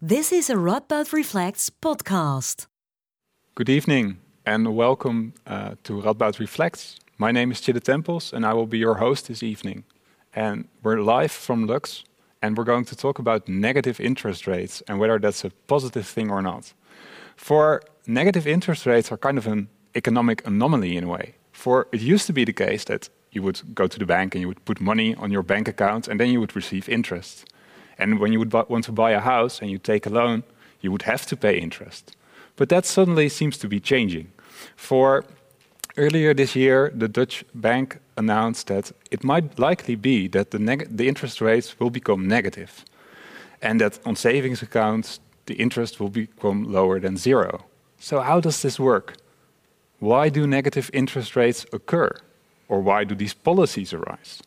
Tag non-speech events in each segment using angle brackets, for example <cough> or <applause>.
This is a Radboud Reflects podcast. Good evening and welcome uh, to Radboud Reflects. My name is Chide Temples and I will be your host this evening. And we're live from Lux and we're going to talk about negative interest rates and whether that's a positive thing or not. For negative interest rates are kind of an economic anomaly in a way. For it used to be the case that you would go to the bank and you would put money on your bank account and then you would receive interest. And when you would want to buy a house and you take a loan, you would have to pay interest. But that suddenly seems to be changing. For earlier this year, the Dutch bank announced that it might likely be that the, the interest rates will become negative, and that on savings accounts, the interest will become lower than zero. So, how does this work? Why do negative interest rates occur? Or why do these policies arise?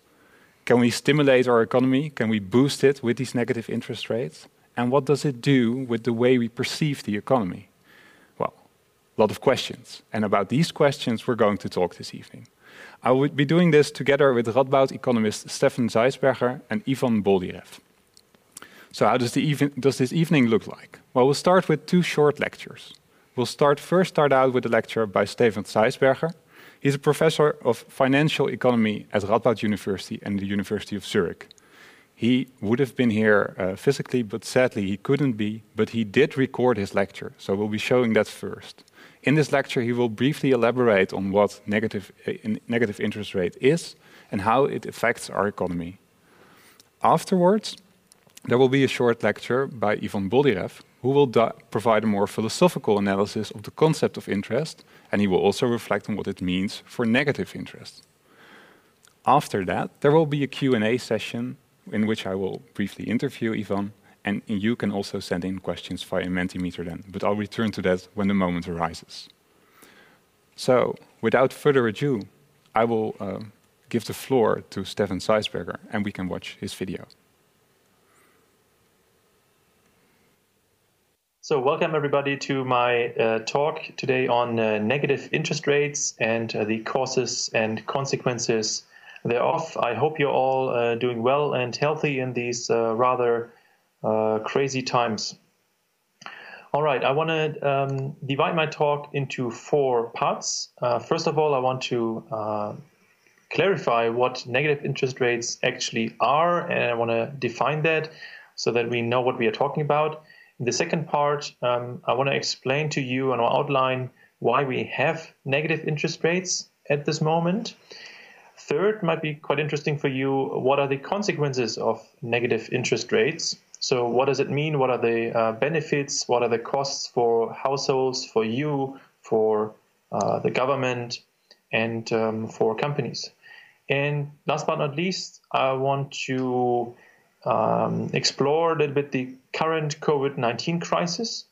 Can we stimulate our economy? Can we boost it with these negative interest rates? And what does it do with the way we perceive the economy? Well, a lot of questions. And about these questions, we're going to talk this evening. I will be doing this together with Radboud economist Stefan Zeisberger and Ivan Boldyrev. So, how does, even, does this evening look like? Well, we'll start with two short lectures. We'll start first start out with a lecture by Stefan Zeisberger, He's a professor of financial economy at Radboud University and the University of Zurich. He would have been here uh, physically, but sadly he couldn't be. But he did record his lecture, so we'll be showing that first. In this lecture, he will briefly elaborate on what negative, uh, negative interest rate is and how it affects our economy. Afterwards, there will be a short lecture by Ivan Boldyrev, who will provide a more philosophical analysis of the concept of interest, and he will also reflect on what it means for negative interest. After that, there will be a Q&A session in which I will briefly interview Ivan, and you can also send in questions via Mentimeter then, but I'll return to that when the moment arises. So, without further ado, I will uh, give the floor to Stefan Zeisberger, and we can watch his video. So, welcome everybody to my uh, talk today on uh, negative interest rates and uh, the causes and consequences thereof. I hope you're all uh, doing well and healthy in these uh, rather uh, crazy times. All right, I want to um, divide my talk into four parts. first of all, I want to clarify what negative interest rates actually are, and I want to define that so that we know what we are talking about. The second part, um, I want to explain to you and outline why we have negative interest rates at this moment. Third, might be quite interesting for you what are the consequences of negative interest rates? So, what does it mean? What are the uh, benefits? What are the costs for households, for you, for uh, the government, and um, for companies? And last but not least, I want to um, explore a little bit the current COVID 19 crisis,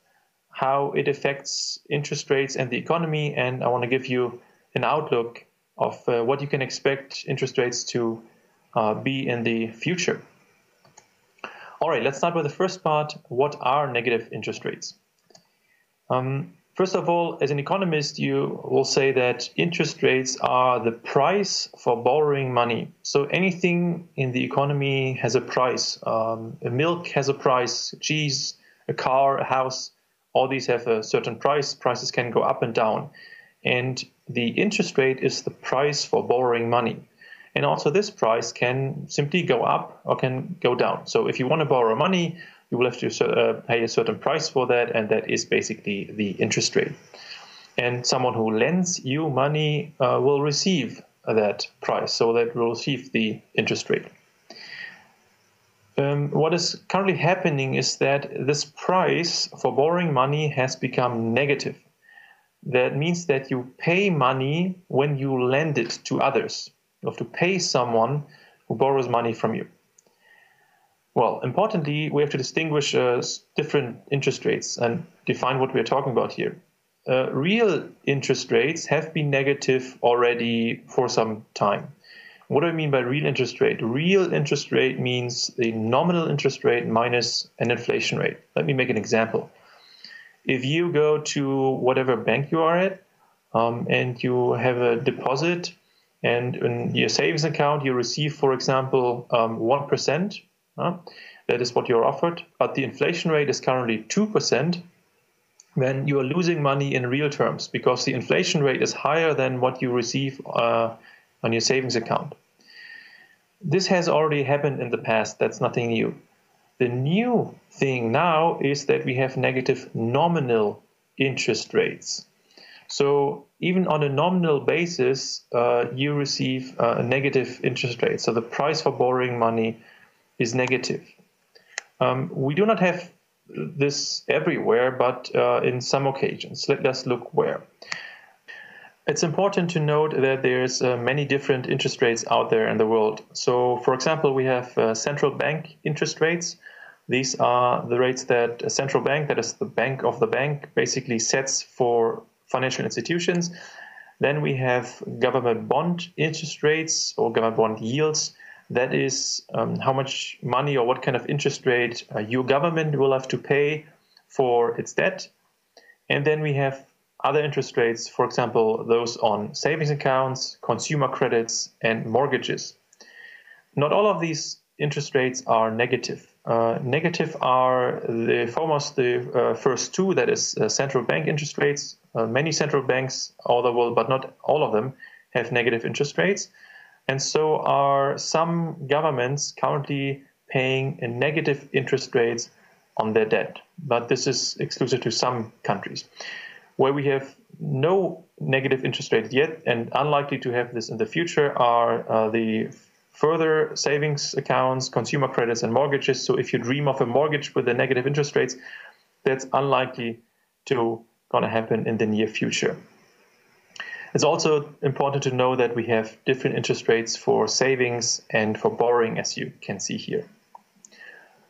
how it affects interest rates and the economy, and I want to give you an outlook of uh, what you can expect interest rates to uh, be in the future. All right, let's start with the first part. What are negative interest rates? Um, First of all, as an economist, you will say that interest rates are the price for borrowing money. So anything in the economy has a price. Um, milk has a price, cheese, a car, a house, all these have a certain price. Prices can go up and down. And the interest rate is the price for borrowing money. And also, this price can simply go up or can go down. So, if you want to borrow money, you will have to uh, pay a certain price for that, and that is basically the interest rate. And someone who lends you money uh, will receive that price, so that will receive the interest rate. Um, what is currently happening is that this price for borrowing money has become negative. That means that you pay money when you lend it to others. You have to pay someone who borrows money from you. Well, importantly, we have to distinguish uh, different interest rates and define what we're talking about here. Uh, real interest rates have been negative already for some time. What do I mean by real interest rate? Real interest rate means the nominal interest rate minus an inflation rate. Let me make an example. If you go to whatever bank you are at um, and you have a deposit, and in your savings account you receive, for example, um, 1%, That is what you're offered. But the inflation rate is currently 2%. Then you are losing money in real terms because the inflation rate is higher than what you receive uh, on your savings account. This has already happened in the past. That's nothing new. The new thing now is that we have negative nominal interest rates. So even on a nominal basis, uh, you receive uh, a negative interest rate. So the price for borrowing money is negative. Um, we do not have this everywhere, but uh, in some occasions. Let us look where. It's important to note that there's uh, many different interest rates out there in the world. So, for example, we have uh, central bank interest rates. These are the rates that a central bank, that is the bank of the bank, basically sets for financial institutions. Then we have government bond interest rates or government bond yields. That is um, how much money or what kind of interest rate uh, your government will have to pay for its debt. And then we have other interest rates, for example, those on savings accounts, consumer credits, and mortgages. Not all of these interest rates are negative. Uh, negative are the foremost the uh, first two, that is uh, central bank interest rates. Uh, many central banks all the world, but not all of them, have negative interest rates. And so are some governments currently paying negative interest rates on their debt. But this is exclusive to some countries. Where we have no negative interest rates yet and unlikely to have this in the future are uh, the further savings accounts, consumer credits, and mortgages. So if you dream of a mortgage with the negative interest rates, that's unlikely to going to happen in the near future. It's also important to know that we have different interest rates for savings and for borrowing, as you can see here.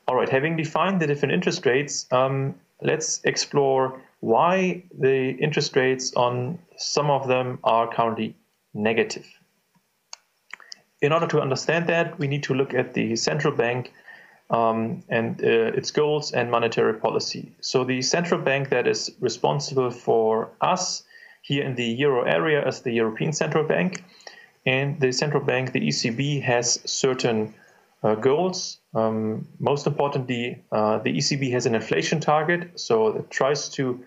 All right, having defined the different interest rates, um, let's explore why the interest rates on some of them are currently negative in order to understand that, we need to look at the central bank um, and uh, its goals and monetary policy. So, the central bank that is responsible for us here in the euro area is the European Central Bank. And the central bank, the ECB, has certain uh, goals. Um, most importantly, uh, the ECB has an inflation target, so it tries to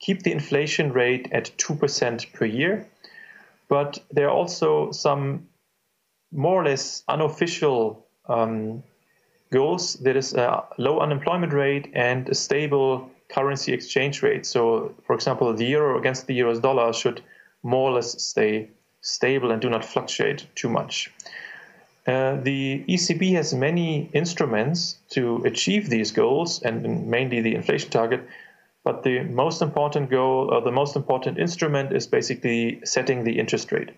keep the inflation rate at 2% per year. But there are also some more or less unofficial um, goals. There is a low unemployment rate and a stable currency exchange rate. So, for example, the euro against the US dollar should more or less stay stable and do not fluctuate too much. Uh, the ECB has many instruments to achieve these goals, and mainly the inflation target. But the most important goal, or the most important instrument, is basically setting the interest rate.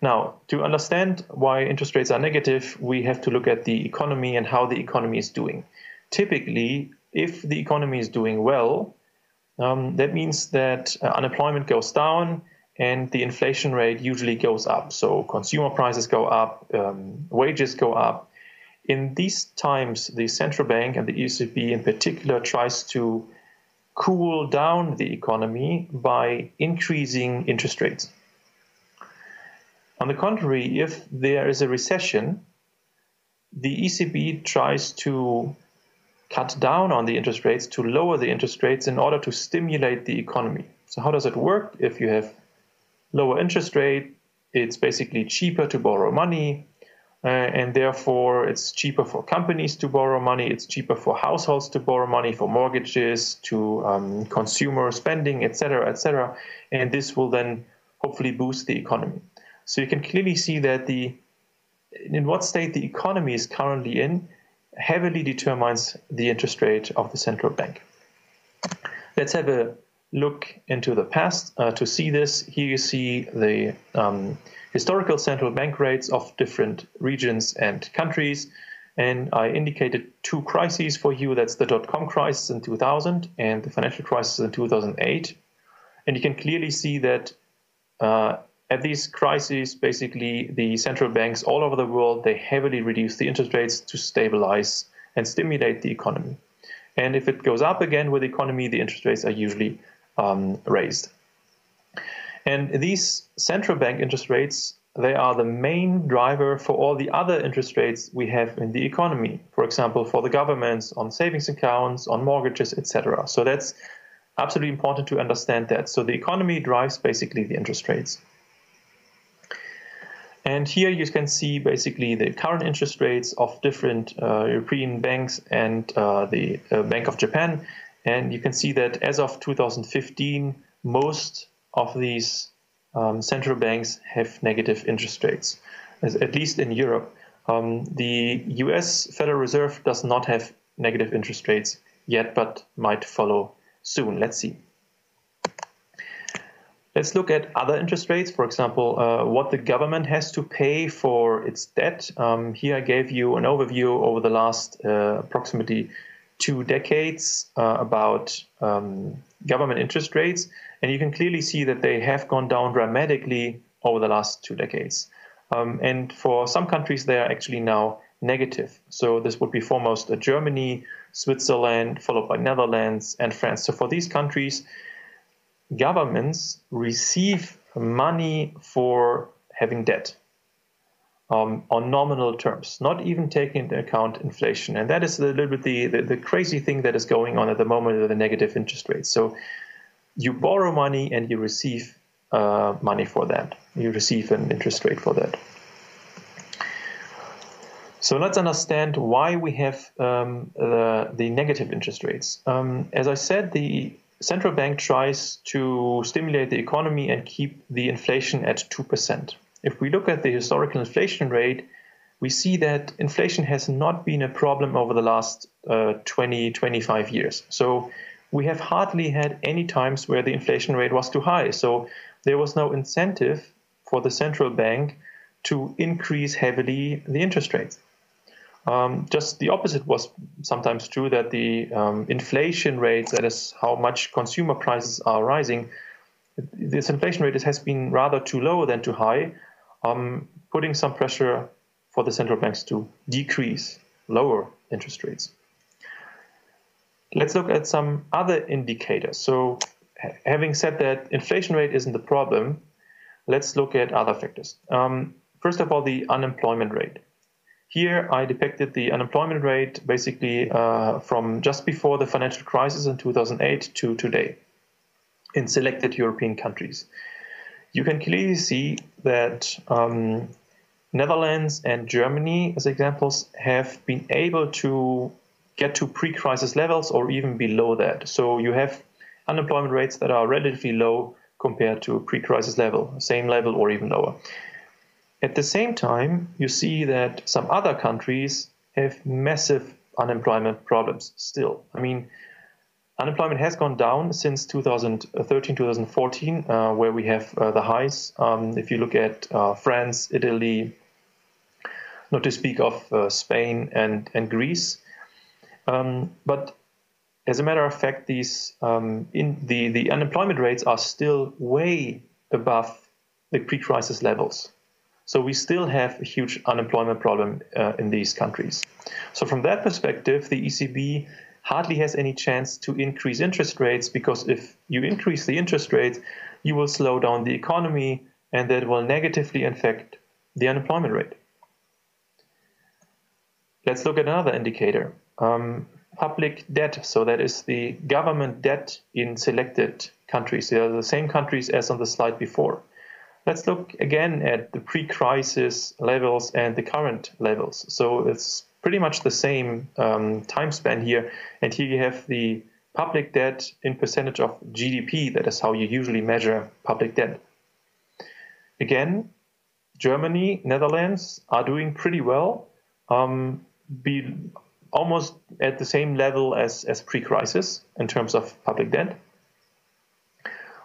Now, to understand why interest rates are negative, we have to look at the economy and how the economy is doing. Typically, if the economy is doing well, um, that means that uh, unemployment goes down and the inflation rate usually goes up. So consumer prices go up, um, wages go up. In these times, the central bank and the ECB in particular tries to cool down the economy by increasing interest rates. On the contrary, if there is a recession, the ECB tries to cut down on the interest rates to lower the interest rates in order to stimulate the economy. So how does it work? If you have lower interest rate, it's basically cheaper to borrow money, uh, and therefore it's cheaper for companies to borrow money. It's cheaper for households to borrow money for mortgages, to um, consumer spending, etc., etc. And this will then hopefully boost the economy. So you can clearly see that the in what state the economy is currently in heavily determines the interest rate of the central bank. Let's have a look into the past uh, to see this. Here you see the um, historical central bank rates of different regions and countries. And I indicated two crises for you. That's the dot com crisis in 2000 and the financial crisis in 2008. And you can clearly see that uh, at these crises, basically, the central banks all over the world they heavily reduce the interest rates to stabilize and stimulate the economy. And if it goes up again with the economy, the interest rates are usually um, raised. And these central bank interest rates they are the main driver for all the other interest rates we have in the economy. For example, for the governments on savings accounts, on mortgages, etc. So that's absolutely important to understand that. So the economy drives basically the interest rates. And here you can see basically the current interest rates of different uh, European banks and uh, the uh, Bank of Japan. And you can see that as of 2015, most of these um, central banks have negative interest rates, at least in Europe. Um, the US Federal Reserve does not have negative interest rates yet, but might follow soon. Let's see. Let's look at other interest rates, for example, uh, what the government has to pay for its debt. Um, here I gave you an overview over the last uh, approximately two decades uh, about um, government interest rates, and you can clearly see that they have gone down dramatically over the last two decades. Um, and for some countries, they are actually now negative. So this would be foremost Germany, Switzerland, followed by Netherlands and France. So for these countries, governments receive money for having debt um, on nominal terms, not even taking into account inflation. And that is a little bit the, the, the, crazy thing that is going on at the moment with the negative interest rates. So you borrow money and you receive uh, money for that. You receive an interest rate for that. So let's understand why we have um, the, the negative interest rates. Um, as I said, the central bank tries to stimulate the economy and keep the inflation at 2%. If we look at the historical inflation rate, we see that inflation has not been a problem over the last uh, 20, 25 years. So we have hardly had any times where the inflation rate was too high. So there was no incentive for the central bank to increase heavily the interest rates. Um, just the opposite was sometimes true that the um, inflation rates, that is how much consumer prices are rising, this inflation rate has been rather too low than too high, um, putting some pressure for the central banks to decrease, lower interest rates. Let's look at some other indicators. So, having said that inflation rate isn't the problem, let's look at other factors. Um, first of all, the unemployment rate. Here I depicted the unemployment rate basically uh, from just before the financial crisis in 2008 to today in selected European countries. You can clearly see that um, Netherlands and Germany, as examples, have been able to get to pre crisis levels or even below that. So you have unemployment rates that are relatively low compared to pre crisis level, same level or even lower. At the same time, you see that some other countries have massive unemployment problems still. I mean, unemployment has gone down since 2013, 2014, uh, where we have uh, the highs. Um, if you look at uh, France, Italy, not to speak of uh, Spain and, and Greece. Um, but as a matter of fact, these um, in the, the unemployment rates are still way above the pre-crisis levels. So we still have a huge unemployment problem uh, in these countries. So from that perspective, the ECB hardly has any chance to increase interest rates because if you increase the interest rates, you will slow down the economy and that will negatively affect the unemployment rate. Let's look at another indicator. Um, public debt, so that is the government debt in selected countries. They are the same countries as on the slide before. Let's look again at the pre-crisis levels and the current levels. So it's pretty much the same um, time span here. And here you have the public debt in percentage of GDP. That is how you usually measure public debt. Again, Germany, Netherlands are doing pretty well, um, be almost at the same level as, as pre-crisis in terms of public debt.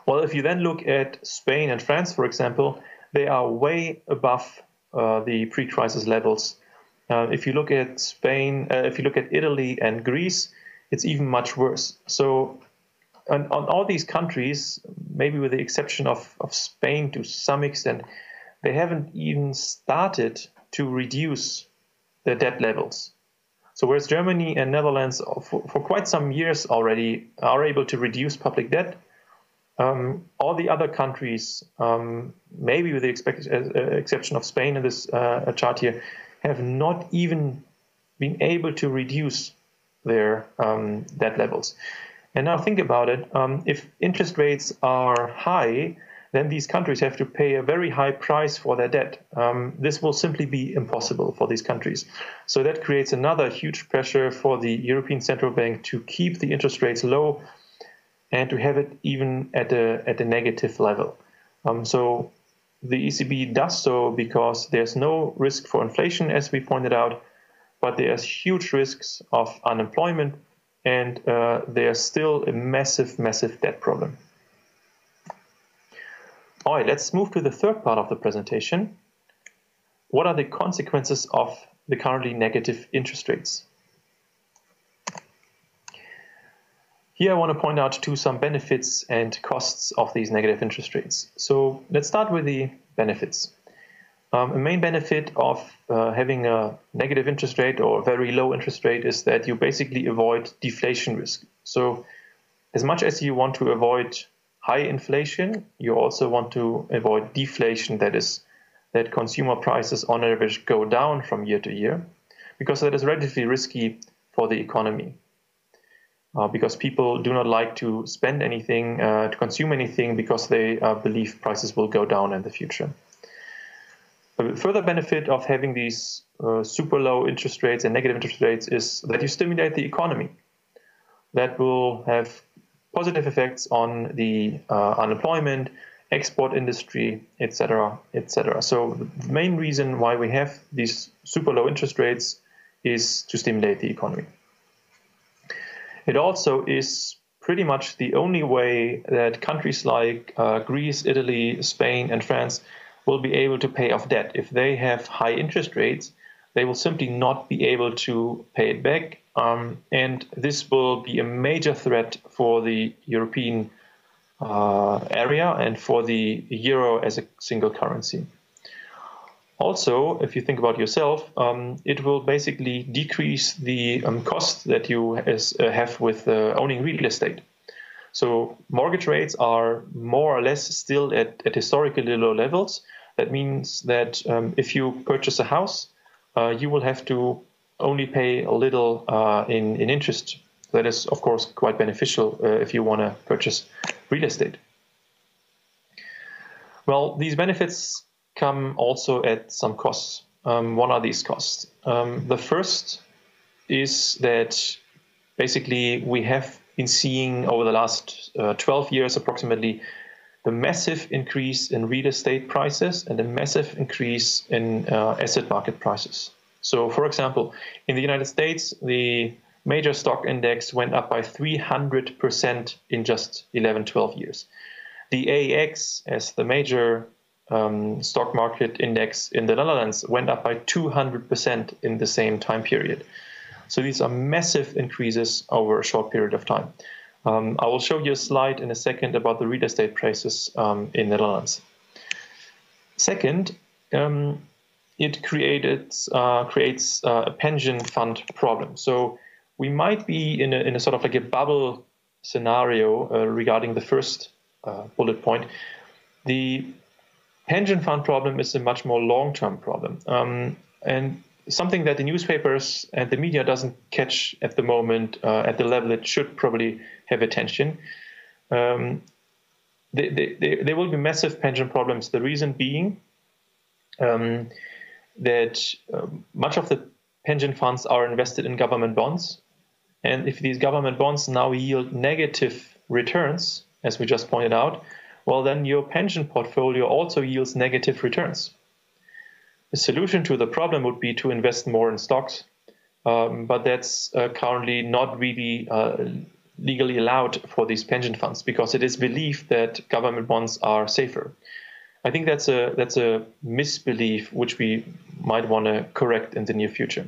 Well, if you then look at Spain and France, for example, they are way above uh, the pre-crisis levels. Uh, if you look at Spain, uh, if you look at Italy and Greece, it's even much worse. So, on, on, all these countries, maybe with the exception of, of Spain to some extent, they haven't even started to reduce their debt levels. So, whereas Germany and Netherlands, for, for quite some years already, are able to reduce public debt, um, all the other countries, um, maybe with the expect, uh, uh, exception of Spain in this uh, chart here, have not even been able to reduce their um, debt levels. And now think about it: um, if interest rates are high, then these countries have to pay a very high price for their debt. Um, this will simply be impossible for these countries. So that creates another huge pressure for the European Central Bank to keep the interest rates low and to have it even at a at a negative level. Um, so the ECB does so because there's no risk for inflation, as we pointed out, but there's huge risks of unemployment, and uh, there's still a massive, massive debt problem. All right, let's move to the third part of the presentation. What are the consequences of the currently negative interest rates? Here I want to point out to some benefits and costs of these negative interest rates. So let's start with the benefits. Um, a main benefit of uh, having a negative interest rate or very low interest rate is that you basically avoid deflation risk. So as much as you want to avoid high inflation, you also want to avoid deflation, that is, that consumer prices on average go down from year to year, because that is relatively risky for the economy uh, because people do not like to spend anything, uh, to consume anything, because they uh, believe prices will go down in the future. A further benefit of having these uh, super low interest rates and negative interest rates is that you stimulate the economy. That will have positive effects on the uh, unemployment, export industry, etc., etc. So the main reason why we have these super low interest rates is to stimulate the economy. It also is pretty much the only way that countries like uh, Greece, Italy, Spain, and France will be able to pay off debt. If they have high interest rates, they will simply not be able to pay it back. Um, and this will be a major threat for the European uh, area and for the euro as a single currency. Also, if you think about yourself, um, it will basically decrease the um, cost that you has, uh, have with uh, owning real estate. So mortgage rates are more or less still at, at historically low levels. That means that um, if you purchase a house, uh, you will have to only pay a little uh, in, in interest. That is, of course, quite beneficial uh, if you want to purchase real estate. Well, these benefits come also at some costs. Um, what are these costs? Um, the first is that basically we have been seeing over the last uh, 12 years approximately the massive increase in real estate prices and a massive increase in uh, asset market prices. So, for example, in the United States, the major stock index went up by 300% in just 11, 12 years. The AEX, as the major um, stock market index in the Netherlands went up by 200% in the same time period. So these are massive increases over a short period of time. Um, I will show you a slide in a second about the real estate prices um, in the Netherlands. Second, um, it created uh, creates uh, a pension fund problem. So we might be in a, in a sort of like a bubble scenario uh, regarding the first uh, bullet point. The pension fund problem is a much more long term problem. Um, and something that the newspapers and the media doesn't catch at the moment uh, at the level it should probably have attention. Um, there will be massive pension problems. The reason being um, that uh, much of the pension funds are invested in government bonds. And if these government bonds now yield negative returns, as we just pointed out, well, then your pension portfolio also yields negative returns. The solution to the problem would be to invest more in stocks, um, but that's uh, currently not really uh, legally allowed for these pension funds because it is believed that government bonds are safer. I think that's a that's a misbelief which we might want to correct in the near future.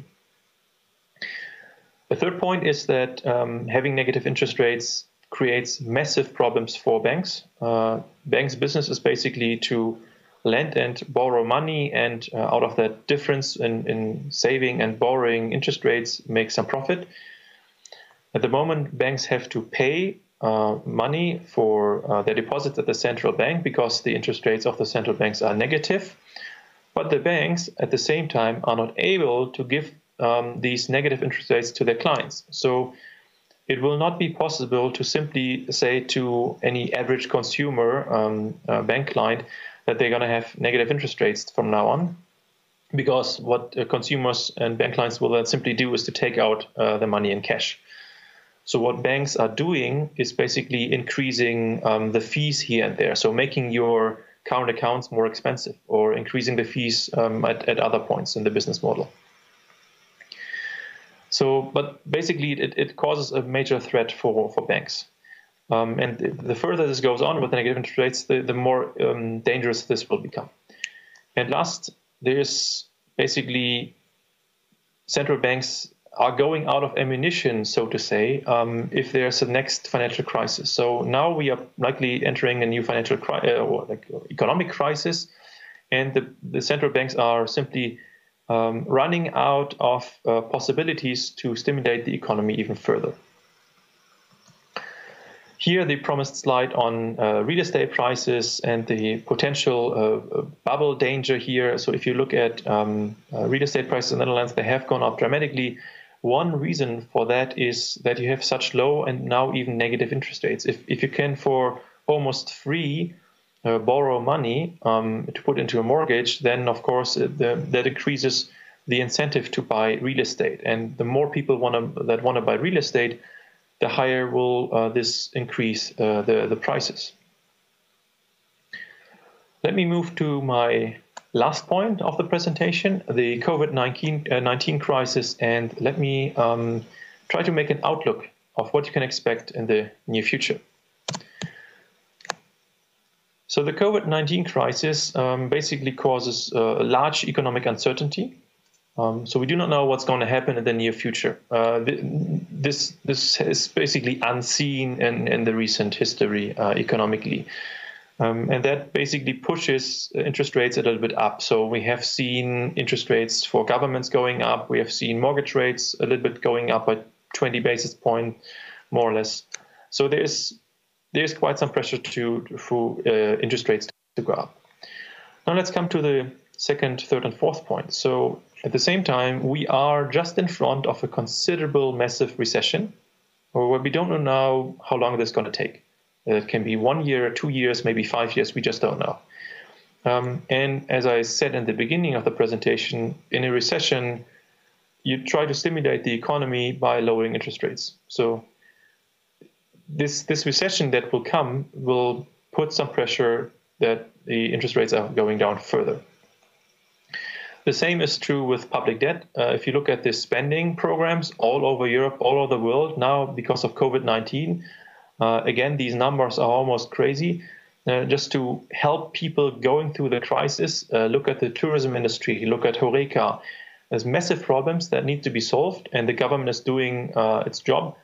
The third point is that um, having negative interest rates creates massive problems for banks. Uh, banks' business is basically to lend and borrow money, and uh, out of that difference in, in saving and borrowing interest rates, make some profit. At the moment, banks have to pay uh, money for uh, their deposits at the central bank because the interest rates of the central banks are negative. But the banks, at the same time, are not able to give um, these negative interest rates to their clients. So it will not be possible to simply say to any average consumer um, uh, bank client that they're going to have negative interest rates from now on because what uh, consumers and bank clients will then simply do is to take out uh, the money in cash. So what banks are doing is basically increasing um, the fees here and there. So making your current accounts more expensive or increasing the fees um, at, at other points in the business model. So, but basically, it, it causes a major threat for, for banks. Um, and the further this goes on with the negative interest rates, the, the more um, dangerous this will become. And last, there's basically central banks are going out of ammunition, so to say, um, if there's a next financial crisis. So now we are likely entering a new financial cri- uh, or like economic crisis, and the, the central banks are simply um, running out of uh, possibilities to stimulate the economy even further. Here, the promised slide on uh, real estate prices and the potential uh, bubble danger here. So, if you look at um, uh, real estate prices in the Netherlands, they have gone up dramatically. One reason for that is that you have such low and now even negative interest rates. If, if you can, for almost free, uh, borrow money um, to put into a mortgage, then of course uh, the, that increases the incentive to buy real estate. And the more people want to that want to buy real estate, the higher will uh, this increase uh, the the prices. Let me move to my last point of the presentation, the COVID-19 uh, 19 crisis, and let me um, try to make an outlook of what you can expect in the near future. So the COVID-19 crisis um, basically causes uh, large economic uncertainty. Um, so we do not know what's going to happen in the near future. Uh, this this is basically unseen in, in the recent history uh, economically. Um, and that basically pushes interest rates a little bit up. So we have seen interest rates for governments going up. We have seen mortgage rates a little bit going up by 20 basis point, more or less. So there's there's quite some pressure to for uh, interest rates to go up. Now let's come to the second, third, and fourth point. So at the same time, we are just in front of a considerable, massive recession, where we don't know now how long this is going to take. It can be one year, two years, maybe five years. We just don't know. Um, and as I said in the beginning of the presentation, in a recession, you try to stimulate the economy by lowering interest rates. So this this recession that will come will put some pressure that the interest rates are going down further. The same is true with public debt. Uh, if you look at the spending programs all over Europe, all over the world now, because of COVID 19, uh, again, these numbers are almost crazy. Uh, just to help people going through the crisis, uh, look at the tourism industry, look at Horeca. There's massive problems that need to be solved, and the government is doing uh, its job.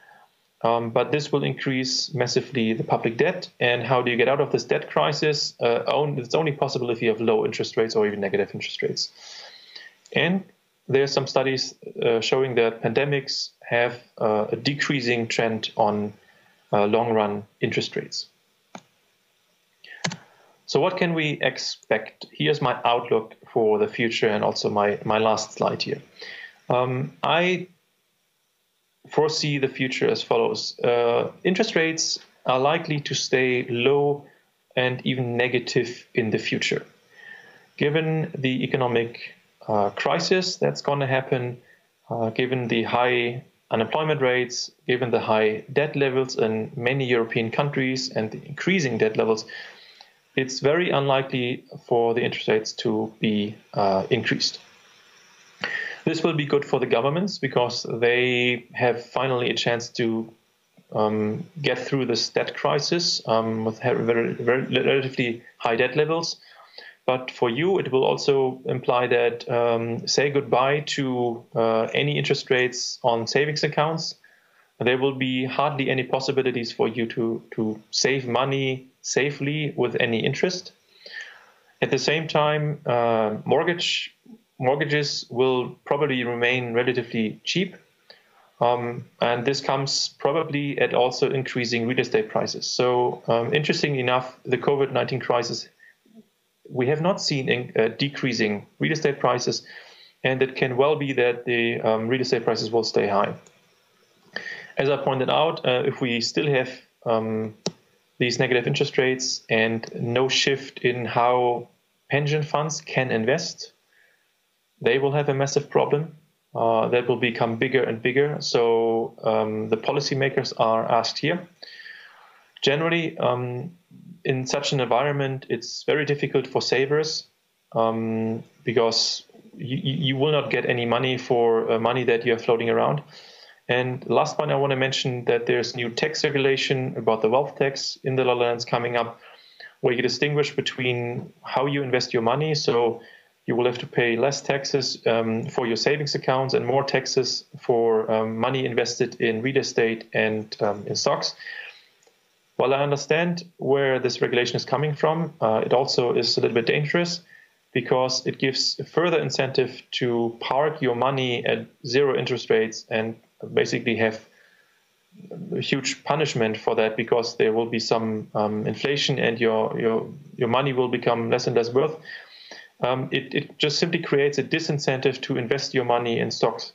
Um, but this will increase massively the public debt. And how do you get out of this debt crisis? Uh, it's only possible if you have low interest rates or even negative interest rates. And there are some studies uh, showing that pandemics have uh, a decreasing trend on uh, long run interest rates. So, what can we expect? Here's my outlook for the future and also my, my last slide here. Um, I foresee the future as follows uh, interest rates are likely to stay low and even negative in the future. Given the economic uh, crisis that's going to happen, uh, given the high unemployment rates, given the high debt levels in many European countries and the increasing debt levels, it's very unlikely for the interest rates to be uh, increased. This will be good for the governments because they have finally a chance to um, get through this debt crisis um, with very, very, relatively high debt levels. But for you, it will also imply that um, say goodbye to uh, any interest rates on savings accounts. There will be hardly any possibilities for you to, to save money safely with any interest. At the same time, uh, mortgage mortgages will probably remain relatively cheap. Um, and this comes probably at also increasing real estate prices. So, um, interesting enough, the COVID 19 crisis, we have not seen in, uh, decreasing real estate prices, and it can well be that the um, real estate prices will stay high. As I pointed out, uh, if we still have um, these negative interest rates and no shift in how pension funds can invest, they will have a massive problem uh, that will become bigger and bigger. So um, the policymakers are asked here. Generally, um, in such an environment, it's very difficult for savers um, because you, you, will not get any money for uh, money that you are floating around. And last point, I want to mention that there's new tax regulation about the wealth tax in the Netherlands coming up, where you distinguish between how you invest your money. So you will have to pay less taxes um, for your savings accounts and more taxes for um, money invested in real estate and um, in stocks. While I understand where this regulation is coming from, uh, it also is a little bit dangerous because it gives further incentive to park your money at zero interest rates and basically have a huge punishment for that because there will be some um, inflation and your, your your money will become less and less worth um, it, it just simply creates a disincentive to invest your money in stocks.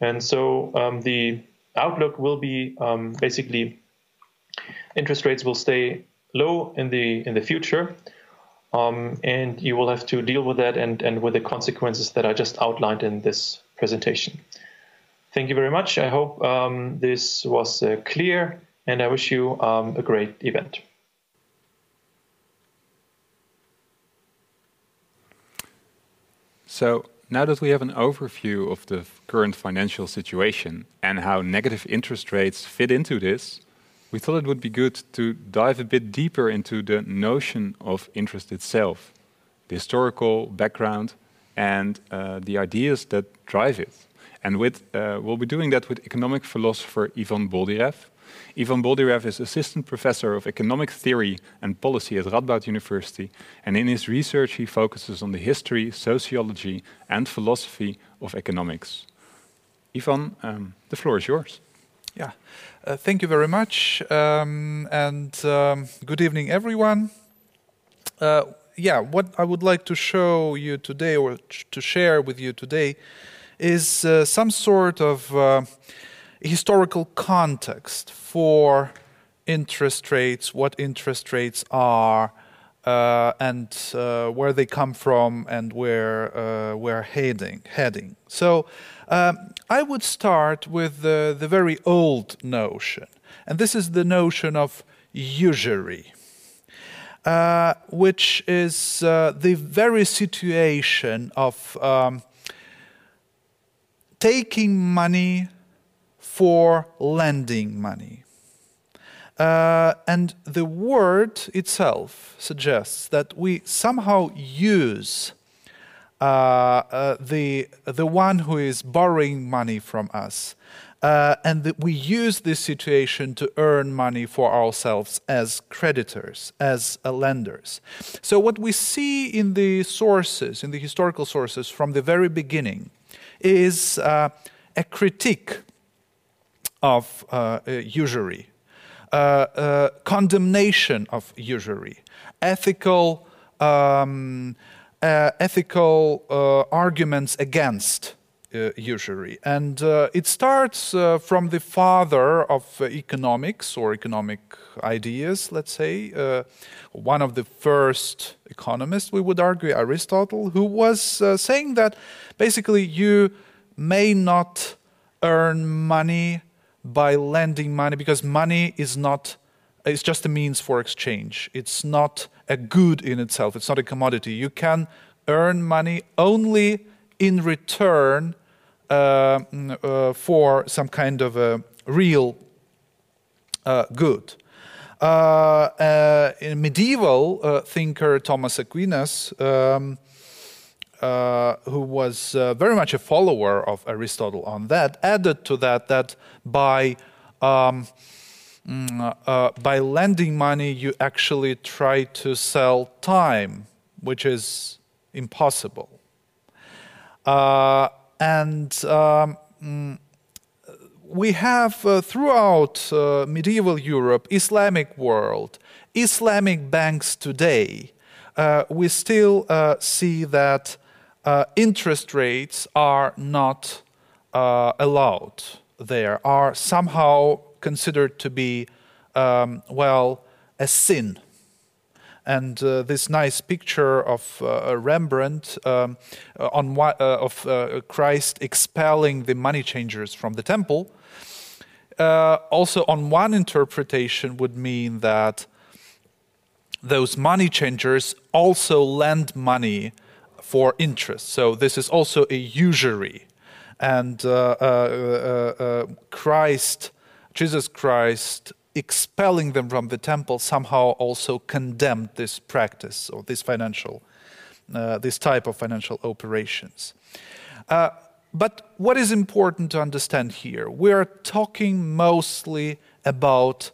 And so um, the outlook will be um, basically interest rates will stay low in the in the future, um, and you will have to deal with that and, and with the consequences that I just outlined in this presentation. Thank you very much. I hope um, this was uh, clear, and I wish you um, a great event. So now that we have an overview of the current financial situation and how negative interest rates fit into this, we thought it would be good to dive a bit deeper into the notion of interest itself, the historical background, and uh, the ideas that drive it. And with, uh, we'll be doing that with economic philosopher Ivan Boldyrev, Ivan Boldyrev is assistant professor of economic theory and policy at Radboud University, and in his research he focuses on the history, sociology, and philosophy of economics. Ivan, um, the floor is yours. Yeah, uh, thank you very much, um, and um, good evening, everyone. Uh, yeah, what I would like to show you today, or to share with you today, is uh, some sort of uh, historical context for interest rates, what interest rates are, uh, and uh, where they come from, and where uh, we're heading. Heading. So, um, I would start with the, the very old notion, and this is the notion of usury. Uh, which is uh, the very situation of um, taking money for lending money. Uh, and the word itself suggests that we somehow use uh, uh, the, the one who is borrowing money from us. Uh, and that we use this situation to earn money for ourselves as creditors, as uh, lenders. So, what we see in the sources, in the historical sources from the very beginning, is uh, a critique of uh, uh, usury, uh, condemnation of usury, ethical, um, ethical arguments against uh, usury. And uh, it starts uh, from the father of economics or economic ideas, let's say, one of the first economists, we would argue, Aristotle, who was saying that basically you may not earn money by lending money because money is not it's just a means for exchange. It's not a good in itself. It's not a commodity. You can earn money only in return uh, mm, uh, for some kind of a real uh, good. Uh, uh, medieval uh, thinker thomas aquinas um, uh, who was uh, very much a follower of Aristotle on that, added to that that by um, mm, uh, by lending money, you actually try to sell time, which is impossible. Uh, and um, mm, we have uh, throughout uh, medieval Europe, Islamic world, Islamic banks today, uh, we still uh, see that uh, interest rates are not uh, allowed there, are somehow considered to be, um, well, a sin. And uh, this nice picture of uh, Rembrandt um, on of Christ expelling the money changers from the temple, also on one interpretation would mean that those money changers also lend money for interest. So this is also a usury. And uh, uh, uh, Christ, Jesus Christ, expelling them from the temple somehow also condemned this practice or this financial, uh, this type of financial operations. Uh, but what is important to understand here? We are talking mostly about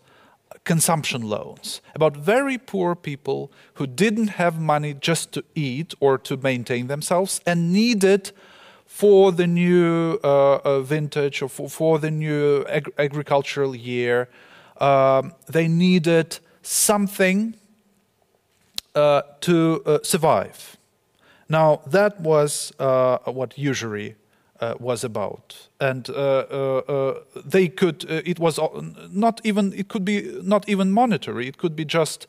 consumption loans, about very poor people who didn't have money just to eat or to maintain themselves and needed for the new uh, uh, vintage or for, for the new ag- agricultural year, um, they needed something uh, to uh, survive. Now, that was uh, what usury uh, was about, and uh, uh, they could. it was not even. It could be not even monetary. It could be just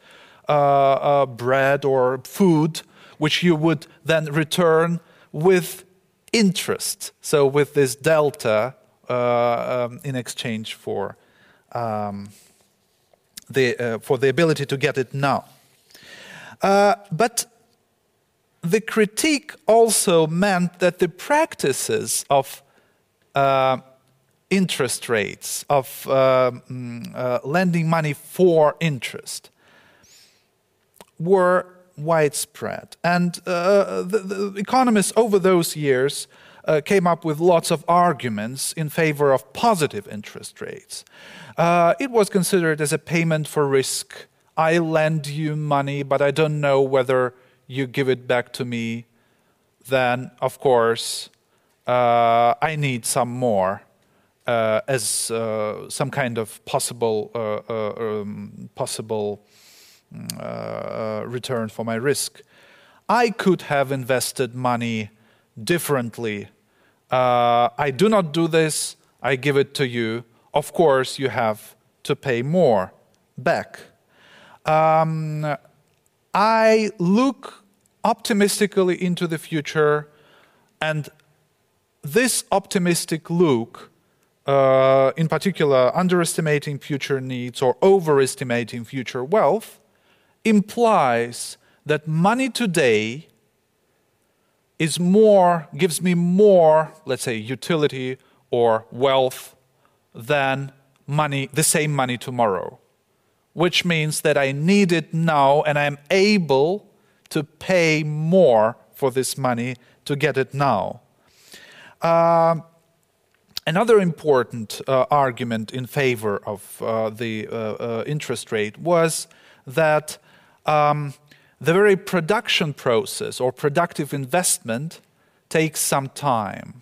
bread or food, which you would then return with interest. So with this delta um, in exchange for um, the for the ability to get it now. but the critique also meant that the practices of uh, interest rates, of uh, mm, uh, lending money for interest, were widespread. And uh, the, the, economists over those years uh, came up with lots of arguments in favor of positive interest rates. Uh, it was considered as a payment for risk. I lend you money, but I don't know whether you give it back to me, then of course uh, I need some more uh, as uh, some kind of possible uh, uh, um, possible mm, uh, return for my risk. I could have invested money differently. I do not do this. I give it to you. Of course, you have to pay more back. Um, I look optimistically into the future, and this optimistic look, uh, in particular, underestimating future needs or overestimating future wealth, implies that money today is more, gives me more, let's say, utility or wealth than money, the same money tomorrow which means that I need it now and I'm able to pay more for this money to get it now. Uh, another important uh, argument in favor of uh, the uh, uh, interest rate was that um, the very production process or productive investment takes some time.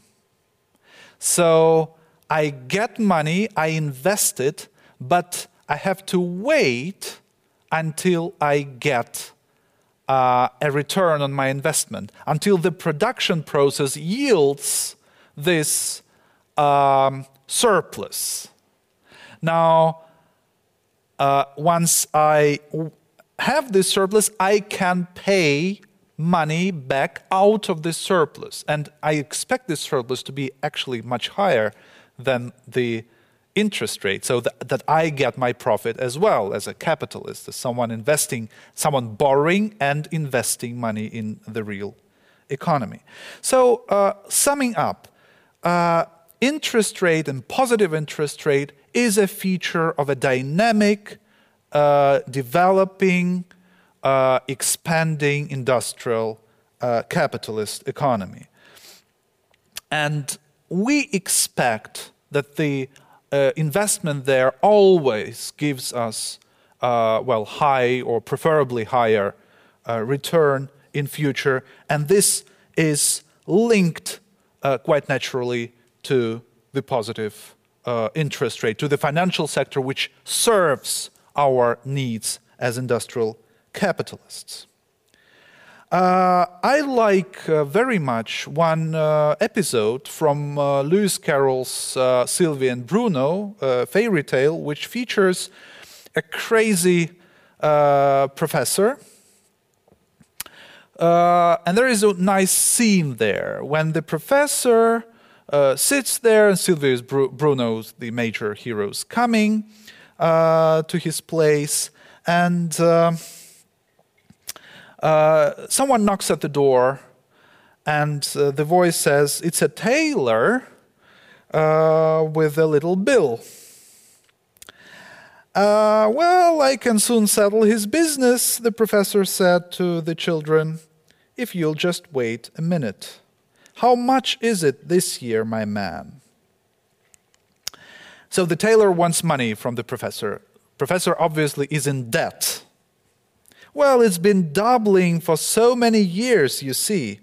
So I get money, I invest it, but I have to wait until I get uh, a return on my investment, until the production process yields this um, surplus. Now, uh, once I have this surplus, I can pay money back out of this surplus. And I expect this surplus to be actually much higher than the interest rate so that, that I get my profit as well as a capitalist, as someone investing, someone borrowing and investing money in the real economy. So, uh, summing up, uh, interest rate and positive interest rate is a feature of a dynamic, uh, developing, uh, expanding industrial uh, capitalist economy. And we expect that the uh, investment there always gives us, uh, well, high or preferably higher uh, return in future, and this is linked uh, quite naturally to the positive uh, interest rate to the financial sector, which serves our needs as industrial capitalists. Uh, I like uh, very much one uh, episode from uh, Lewis Carroll's uh, Sylvie and Bruno uh, fairy tale, which features a crazy professor. and there is a nice scene there when the professor sits there and Sylvie is Bru- Bruno's, the major heroes, coming to his place and uh, someone knocks at the door, and uh, the voice says, It's a tailor uh, with a little bill. Uh, well, I can soon settle his business, the professor said to the children, if you'll just wait a minute. How much is it this year, my man? So the tailor wants money from the professor. Professor obviously is in debt. Well, it's been doubling for so many years, you see,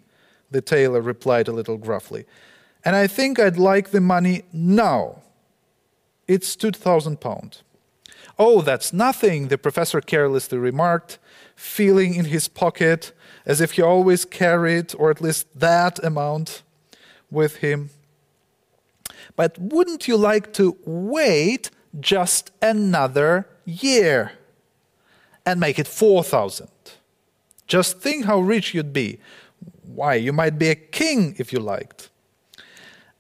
the tailor replied a little gruffly. And I think I'd like the money now. It's 2,000 pounds. Oh, that's nothing, the professor carelessly remarked, feeling in his pocket as if he always carried, or at least that amount, with him. But wouldn't you like to wait just another year? And make it 4,000. Just think how rich you'd be. Why, you might be a king if you liked.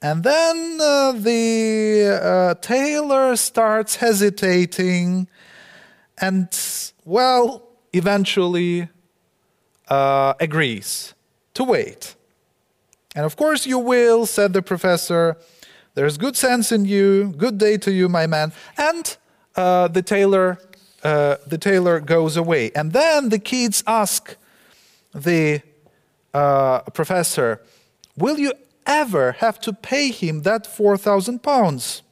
And then uh, the uh, tailor starts hesitating, and, well, eventually uh, agrees to wait. And of course you will, said the professor. There's good sense in you. Good day to you, my man. And uh, the tailor uh, the tailor goes away. And then the kids ask the uh, professor, Will you ever have to pay him that 4,000 pounds?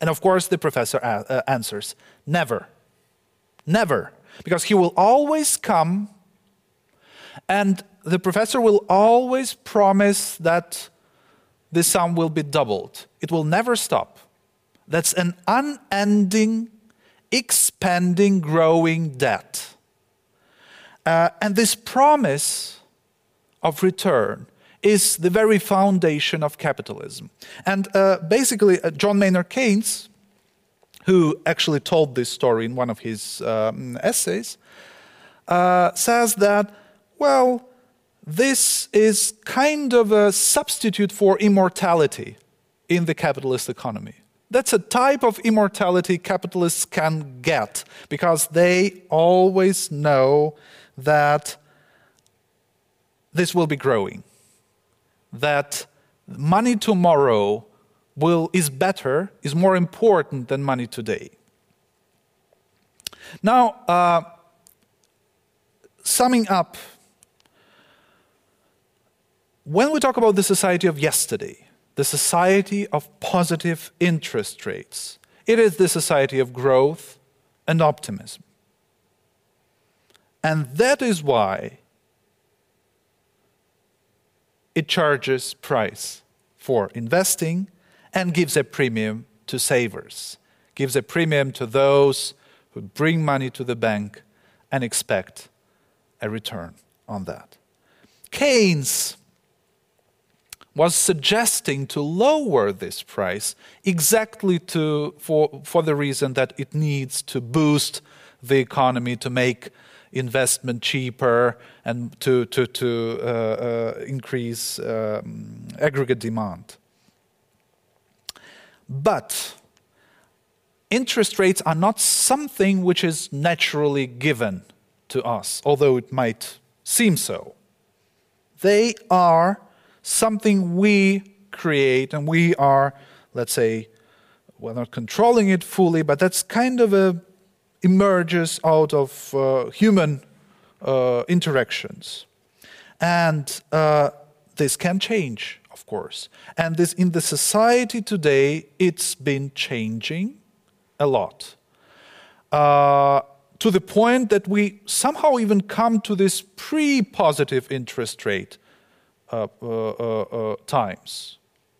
And of course, the professor a- uh, answers, Never. Never. Because he will always come, and the professor will always promise that the sum will be doubled. It will never stop. That's an unending expanding, growing debt. Uh, and this promise of return is the very foundation of capitalism. And uh, basically, uh, John Maynard Keynes, who actually told this story in one of his um, essays, uh, says that, well, this is kind of a substitute for immortality in the capitalist economy. That's a type of immortality capitalists can get because they always know that this will be growing, that money tomorrow will, is better, is more important than money today. Now, uh, summing up, when we talk about the society of yesterday, the society of positive interest rates. It is the society of growth and optimism. And that is why it charges price for investing and gives a premium to savers, gives a premium to those who bring money to the bank and expect a return on that. Keynes was suggesting to lower this price exactly to, for, for the reason that it needs to boost the economy, to make investment cheaper, and to, to, to uh, uh, increase um, aggregate demand. But interest rates are not something which is naturally given to us, although it might seem so. They are something we create and we are, let's say, we're not controlling it fully, but that's kind of a emerges out of uh, human uh, interactions. And uh, this can change, of course. And this in the society today, it's been changing a lot. Uh, to the point that we somehow even come to this pre positive interest rate Uh, uh, uh, times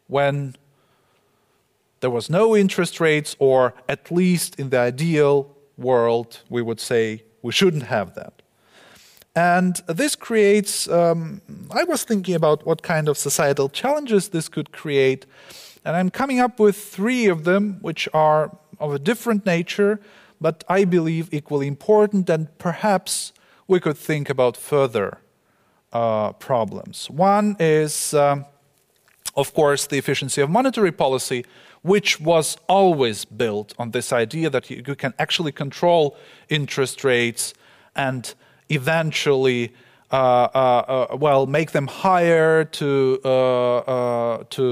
when there was no interest rates, or at least in the ideal world, we would say we shouldn't have that. And this creates, um, I was thinking about what kind of societal challenges this could create. And I'm coming up with three of them, which are of a different nature, but I believe equally important. And perhaps we could think about further uh, problems. One is, um, of course, the efficiency of monetary policy, which was always built on this idea that you, you can actually control interest rates and eventually uh, uh, uh, well, make them higher to to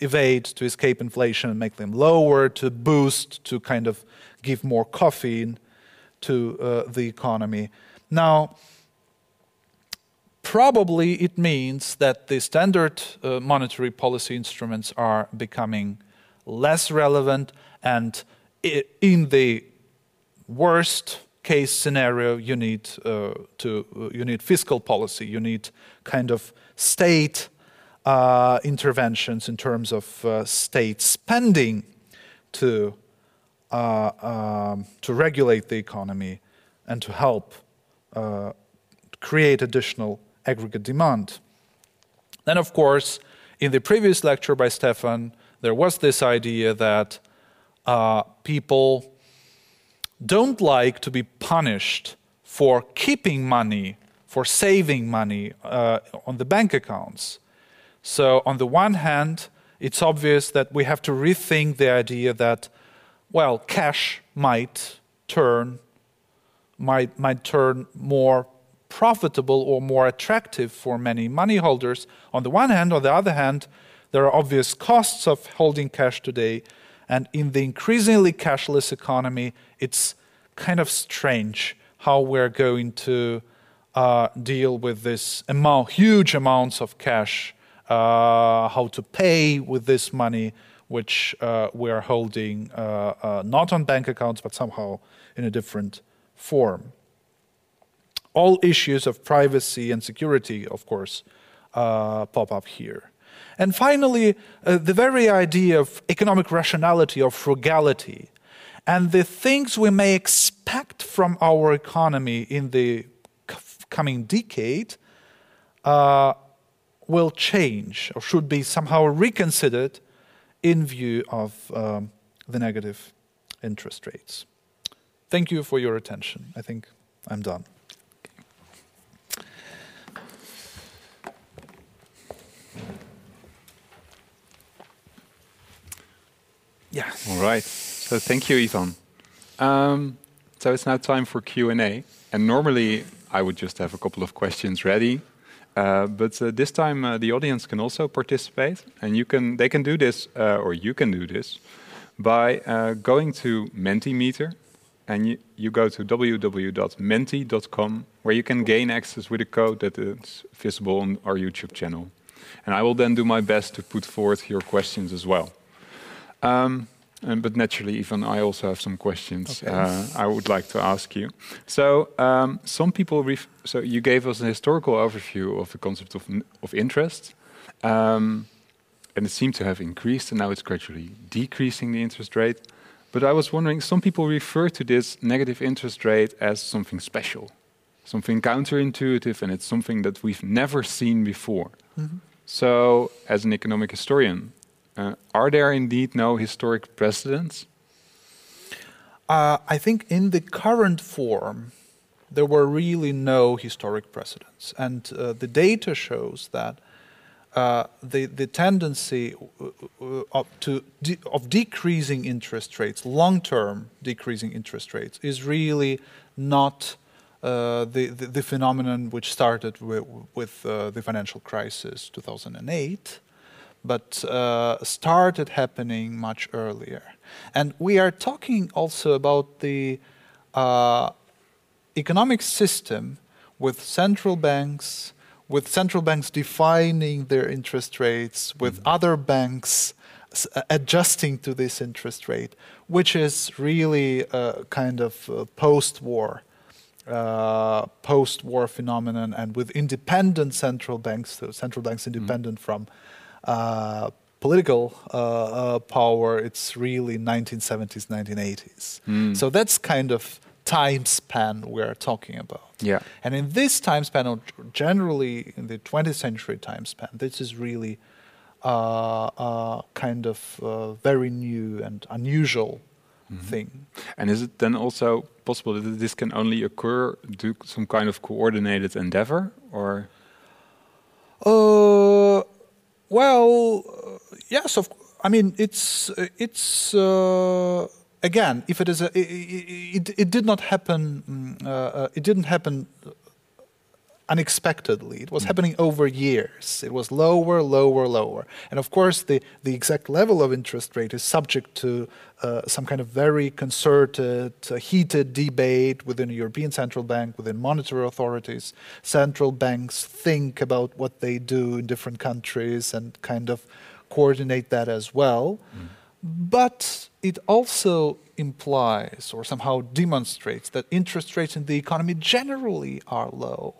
evade, to escape inflation, and make them lower to boost, to kind of give more caffeine to the economy. Now, probably it means that the standard monetary policy instruments are becoming less relevant, and in the worst case scenario, you need uh, to uh, you need fiscal policy. You need kind of state uh, interventions in terms of uh, state spending to uh, um, to regulate the economy and to help uh, create additional aggregate demand. Then, of course, in the previous lecture by Stefan, there was this idea that people don't like to be punished for keeping money, for saving money uh, on the bank accounts. So, on the one hand, it's obvious that we have to rethink the idea that, well, cash might turn might might turn more profitable or more attractive for many money holders. On the one hand, on the other hand, there are obvious costs of holding cash today, and in the increasingly cashless economy, it's kind of strange how we're going to uh, deal with this amount, huge amounts of cash, uh, how to pay with this money, which uh, we're holding uh, uh, not on bank accounts, but somehow in a different form. All issues of privacy and security, of course, uh, pop up here. And finally, the very idea of economic rationality or frugality and the things we may expect from our economy in the coming decade uh, will change or should be somehow reconsidered in view of um, the negative interest rates. Thank you for your attention. I think I'm done. Yeah. All right. So thank you, Ivan. Um, so it's now time for Q&A. And normally I would just have a couple of questions ready. Uh, but uh, this time uh, the audience can also participate. And you can, they can do this, uh, or you can do this, by uh, going to Mentimeter. And you, you go to www.menti.com, where you can gain access with a code that is visible on our YouTube channel. And I will then do my best to put forth your questions as well. Um, um, but naturally, Ivan, I also have some questions okay. uh, I would like to ask you. So, um, some people, so you gave us a historical overview of the concept of, of interest, um, and it seemed to have increased, and now it's gradually decreasing the interest rate. But I was wondering, some people refer to this negative interest rate as something special, something counterintuitive, and it's something that we've never seen before. Mm -hmm. So, as an economic historian, uh, are there indeed no historic precedents? Uh, I think in the current form, there were really no historic precedents. And uh, the data shows that uh, the, the tendency uh, uh, of, to de of decreasing interest rates, long term decreasing interest rates, is really not uh, the, the, the, phenomenon which started with, with the financial crisis 2008 but uh, started happening much earlier. And we are talking also about the uh, economic system with central banks, with central banks defining their interest rates, with mm-hmm. other banks uh, adjusting to this interest rate, which is really a kind of post-war. Uh, post-war phenomenon, and with independent central banks, so central banks independent mm. from uh, political uh, uh, power, it's really 1970s, 1980s. Hmm. So that's kind of time span we're talking about. Yeah. And in this time span, or generally in the 20th century time span, this is really uh, uh, kind of uh, very new and unusual Mm-hmm. thing. And is it then also possible that this can only occur due to some kind of coordinated endeavor, or Uh, well, uh, yes, of. I mean, it's uh, it's uh, again, if it is a, it, it, it did not happen. mm, uh, uh, it didn't happen unexpectedly. It was happening over years. It was lower, lower, lower, and of course, the the exact level of interest rate is subject to uh, some kind of very concerted, uh, heated debate within the European Central Bank, within monetary authorities. Central banks think about what they do in different countries and kind of coordinate that as well. But it also implies or somehow demonstrates that interest rates in the economy generally are low.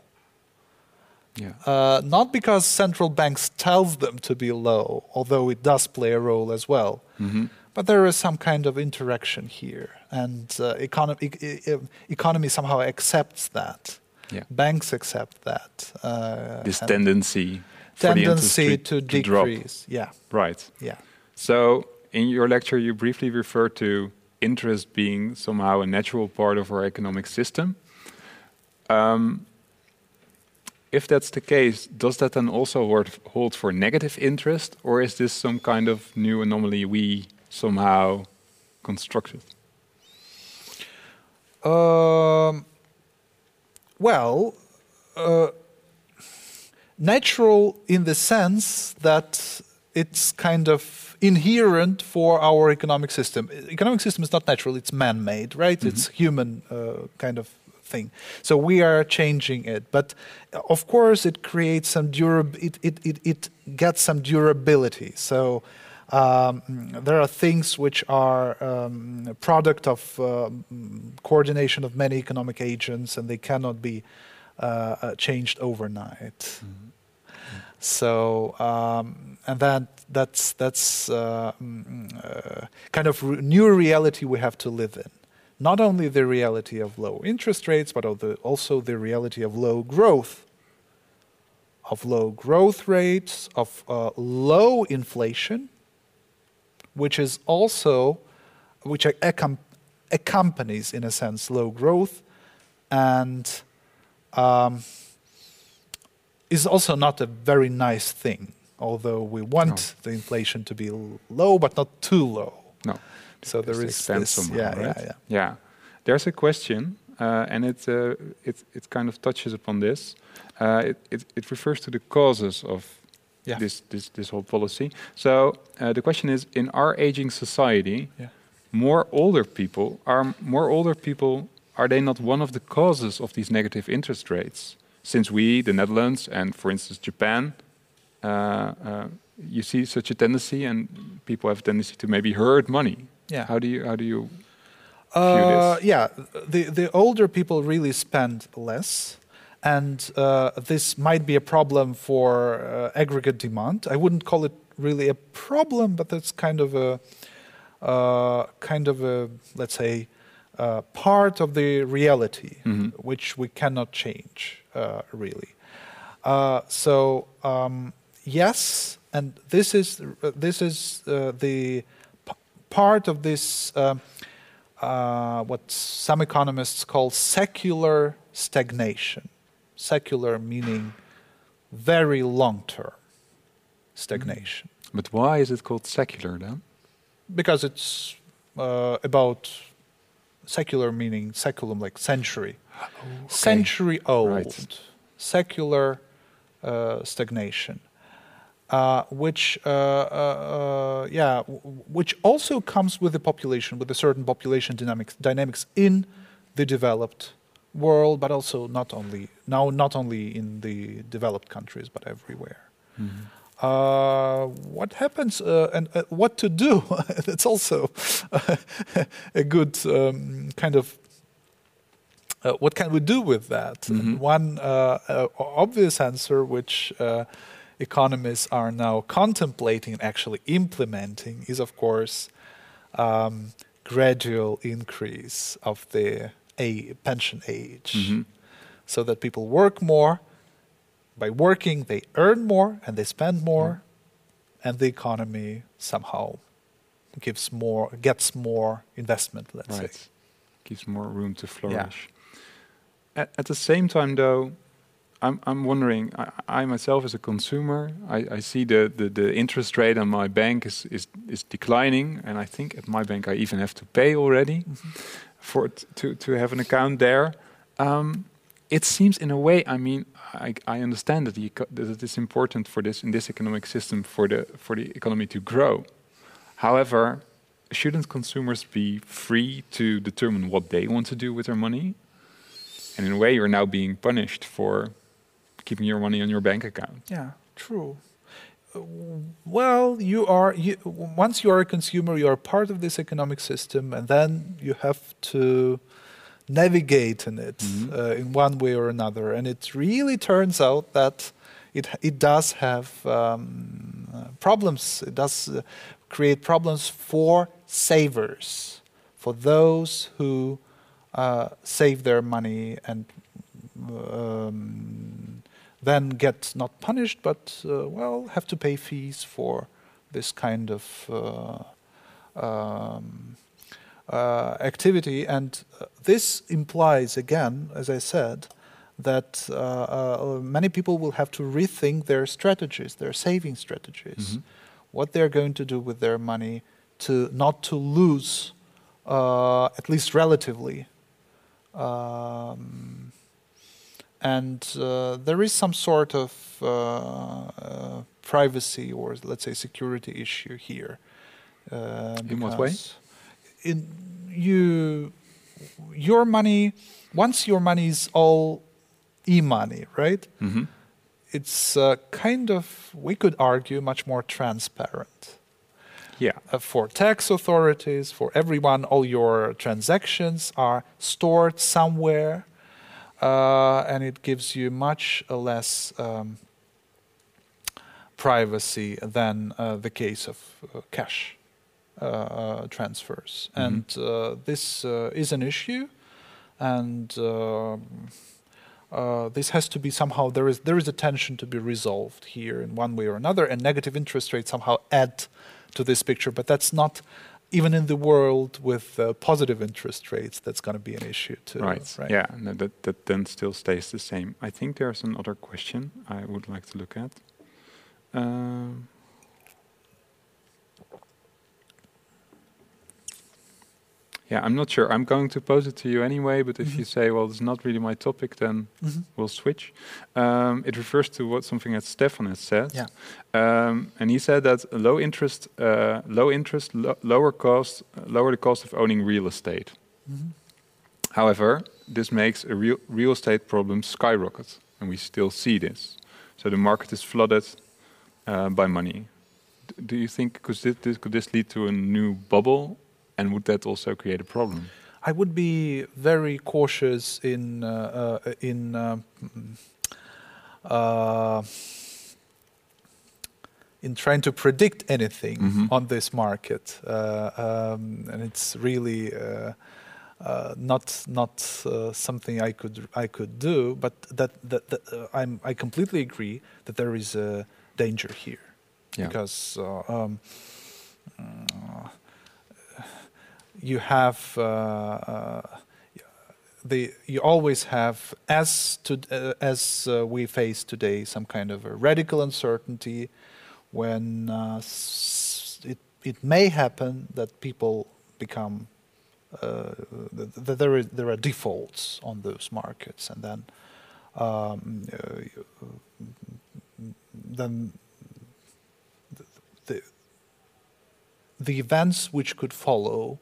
Yeah, Uh, not because central banks tells them to be low, although it does play a role as well. Mm-hmm. But there is some kind of interaction here, and uh, economy, e- e- economy somehow accepts that. yeah, Banks accept that. Uh, this tendency, for the interest tendency to drop. decrease. Yeah, right? yeah. So, in your lecture, you briefly refer to interest being somehow a natural part of our economic system. Um, if that's the case, does that then also hold, for negative interest, or is this some kind of new anomaly we somehow constructed? Um, well, uh, natural in the sense that it's kind of inherent for our economic system. Economic system is not natural; it's man-made, right? It's human uh, kind of thing. So we are changing it, but uh, of course, it creates some durab- it, it, it, it gets some durability. So. Um, there are things which are um, a product of um, coordination of many economic agents, and they cannot be uh, uh, changed overnight. So, um, and that that's that's uh, mm, uh, kind of re- new reality we have to live in. Not only the reality of low interest rates, but also the reality of low growth, of low growth rates, of uh, low inflation, which is also which accom- accompanies, in a sense, low growth, and um, is also not a very nice thing. Although we want the inflation to be low, but not too low. No. So there Just is extend this, somehow, yeah, right? yeah, yeah. Yeah. There's a question, uh, and it, uh, it it kind of touches upon this. Uh, it, it it refers to the causes of Yeah. this this this whole policy. So uh, the question is: in our aging society, Yeah. more older people are more older people. Are they not one of the causes of these negative interest rates? Since we, the Netherlands, and for instance Japan, uh, uh, you see such a tendency, and people have a tendency to maybe herd money. Yeah. How do you how do you Uh, yeah, the the older people really spend less, and uh, this might be a problem for uh, aggregate demand. I wouldn't call it really a problem, but that's kind of a uh, kind of a let's say uh, part of the reality Mhm. which we cannot change uh, really. Uh, so um, yes, and this is this is uh, the part of this um, uh, what some economists call secular stagnation. Secular meaning very long term stagnation, But why is it called secular then? because it's uh, about secular meaning seculum like century, century old, Right. secular uh, stagnation. Uh, which, uh, uh, uh, yeah, which also comes with the population, with a certain population dynamics, dynamics in the developed world, but also not only now, not only in the developed countries, but everywhere. Uh, what happens uh, and uh, what to do? <laughs> That's also <laughs> a good um, kind of. Uh, what can we do with that? And Mhm. one uh, uh, obvious answer, which uh, economists are now contemplating and actually implementing is, of course, um, gradual increase of the a pension age, Mhm. so that people work more. By working, they earn more and they spend more, and the economy somehow gives more, gets more investment. Let's right. say. Gives more room to flourish. At, at the same time, though, I'm I'm wondering. I, I myself, as a consumer, I, I see the, the, the interest rate on my bank is, is is declining, and I think at my bank I even have to pay already for it to to have an account there. Um, it seems, in a way, I mean, I, I understand that, that it is important for this in this economic system for the for the economy to grow. However, shouldn't consumers be free to determine what they want to do with their money? And in a way, you're now being punished for keeping your money on your bank account. Yeah, true. Well, you are you, once you are a consumer, you are part of this economic system, and then you have to navigate in it Mhm. uh, in one way or another. And it really turns out that it it does have um, uh, problems. It does uh, create problems for savers, for those who uh, save their money and um, then get not punished, but uh, well, have to pay fees for this kind of uh, um, uh, activity. And uh, this implies, again, as I said, that uh, uh, many people will have to rethink their strategies, their saving strategies, Mhm. what they're going to do with their money to not to lose, uh, at least relatively. Um, and uh, there is some sort of uh, uh, privacy or let's say security issue here. Uh, In what way? In you, your money. Once your money is all e-money, right? hmm It's uh, kind of we could argue much more transparent Yeah. uh, for tax authorities, for everyone, all your transactions are stored somewhere, uh, and it gives you much less um, privacy than uh, the case of uh, cash uh, uh, transfers. Mhm. And uh, this uh, is an issue, and um uh, this has to be somehow there is there is a tension to be resolved here in one way or another, and negative interest rates somehow add to this picture. But that's not even in the world with uh, positive interest rates. That's going to be an issue too. Right. Yeah. No, that that then still stays the same. I think there's another question I would like to look at. Um, yeah, I'm not sure. I'm going to pose it to you anyway. But if you Mhm. say, "Well, it's not really my topic," then Mhm. we'll switch. Um, it refers to what something that Stefan has said. Yeah. Um, and he said that low interest, uh, low interest, lo- lower cost, lower the cost of owning real estate. Mhm. However, this makes a real real estate problem skyrocket, and we still see this. So the market is flooded uh, by money. D- do you think could this, this could this lead to a new bubble, and would that also create a problem? I would be very cautious in uh, uh, in uh, mm, uh, in trying to predict anything Mhm. on this market, uh, um, and it's really uh, uh, not not uh, something I could I could do. But that that, that uh, I'm I completely agree that there is a danger here Yeah. because. Uh, um, uh, you have uh, uh, the you always have as to uh, as uh, we face today some kind of a radical uncertainty when uh, it it may happen that people become uh, th- th- there is there are defaults on those markets and then um, then the the events which could follow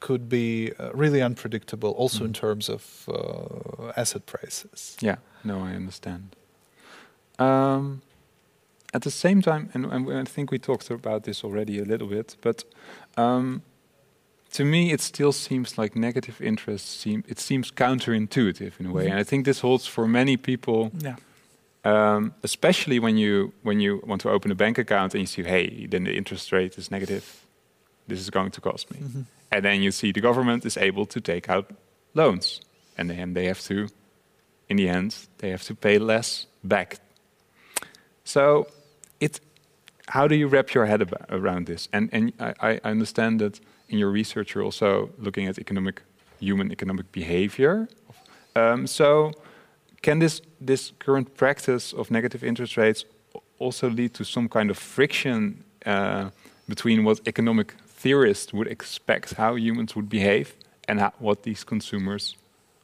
could be uh, really unpredictable, also in Mhm. terms of uh, asset prices. Yeah, no, I understand. Um, at the same time, and, and I think we talked about this already a little bit, but um, to me, it still seems like negative interest. Seem it seems counterintuitive in a way, Mhm. and I think this holds for many people Yeah. Um, especially when you when you want to open a bank account and you see, hey, then the interest rate is negative. This is going to cost me. Mm-hmm. And then you see the government is able to take out loans, and then they have to, in the end, they have to pay less back. So, it. How do you wrap your head ab- around this? And and I, I understand that in your research you're also looking at economic, human economic behavior. Um, so, can this this current practice of negative interest rates also lead to some kind of friction uh, between what economic theorists would expect how humans would behave and how, what these consumers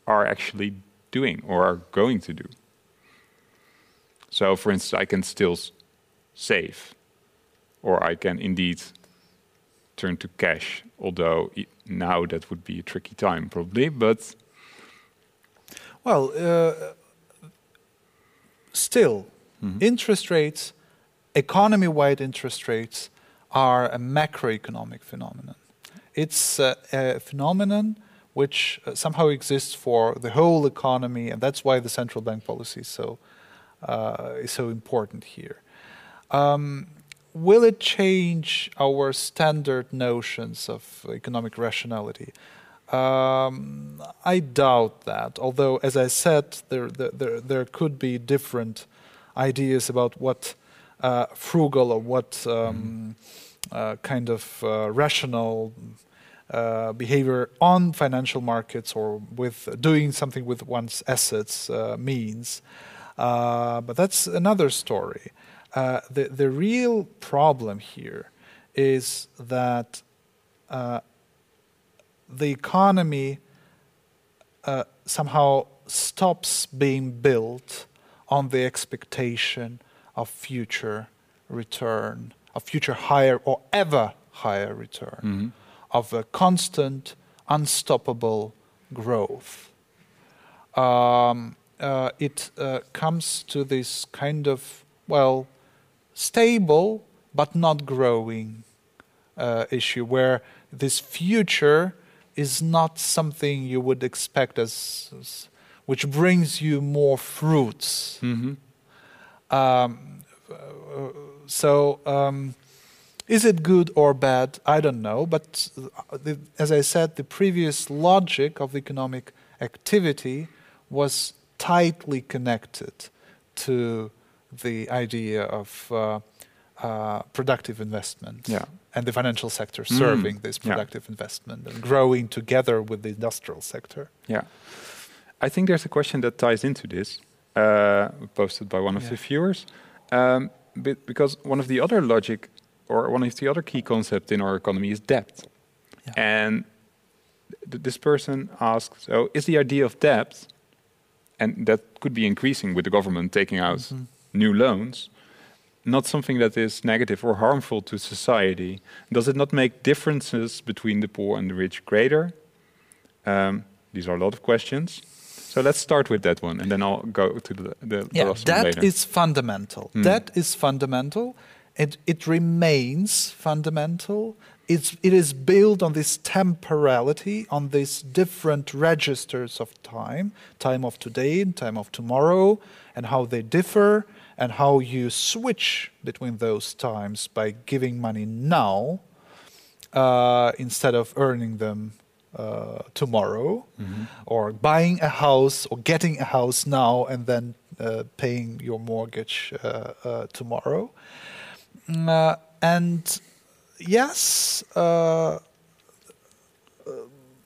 are actually doing or are going to do? So, for instance, I can still save, or I can indeed turn to cash, although now that would be a tricky time, probably. But Well, uh, still, interest rates, economy wide interest rates, are a macroeconomic phenomenon. It's uh, a phenomenon which uh, somehow exists for the whole economy, and that's why the central bank policy is so, uh, is so important here. Um, will it change our standard notions of economic rationality? Um, I doubt that. Although, as I said, there there, there could be different ideas about what uh, frugal or what um, uh, kind of uh, rational uh, behavior on financial markets or with doing something with one's assets uh, means. But that's another story. The the real problem here is that the economy somehow stops being built on the expectation of future return, of future higher or ever higher return, of a constant, unstoppable growth. Um, uh, it uh, comes to this kind of, well, stable but not growing uh, issue where this future is not something you would expect as, as which brings you more fruits. Um, so, um, is it good or bad? I don't know. But the, as I said, the previous logic of economic activity was tightly connected to the idea of uh, uh, productive investment Yeah. and the financial sector serving this yeah. productive investment and growing together with the industrial sector. Yeah. I think there's a question that ties into this, uh, posted by one of Yeah. the viewers. Um, because one of the other logic or one of the other key concepts in our economy is debt. Yeah. And th- this person asks, so is the idea of debt, and that could be increasing with the government taking out Mm-hmm. new loans, not something that is negative or harmful to society? Does it not make differences between the poor and the rich greater? Um, these are a lot of questions. So let's start with that one, and then I'll go to the, the, the Yeah, last one later. is fundamental. That is fundamental. It, it remains fundamental. It's, it is built on this temporality, on these different registers of time time of today and time of tomorrow, and how they differ, and how you switch between those times by giving money now uh, instead of earning them uh, tomorrow, or buying a house or getting a house now and then uh, paying your mortgage uh, uh, tomorrow. Mm, uh, and yes, uh,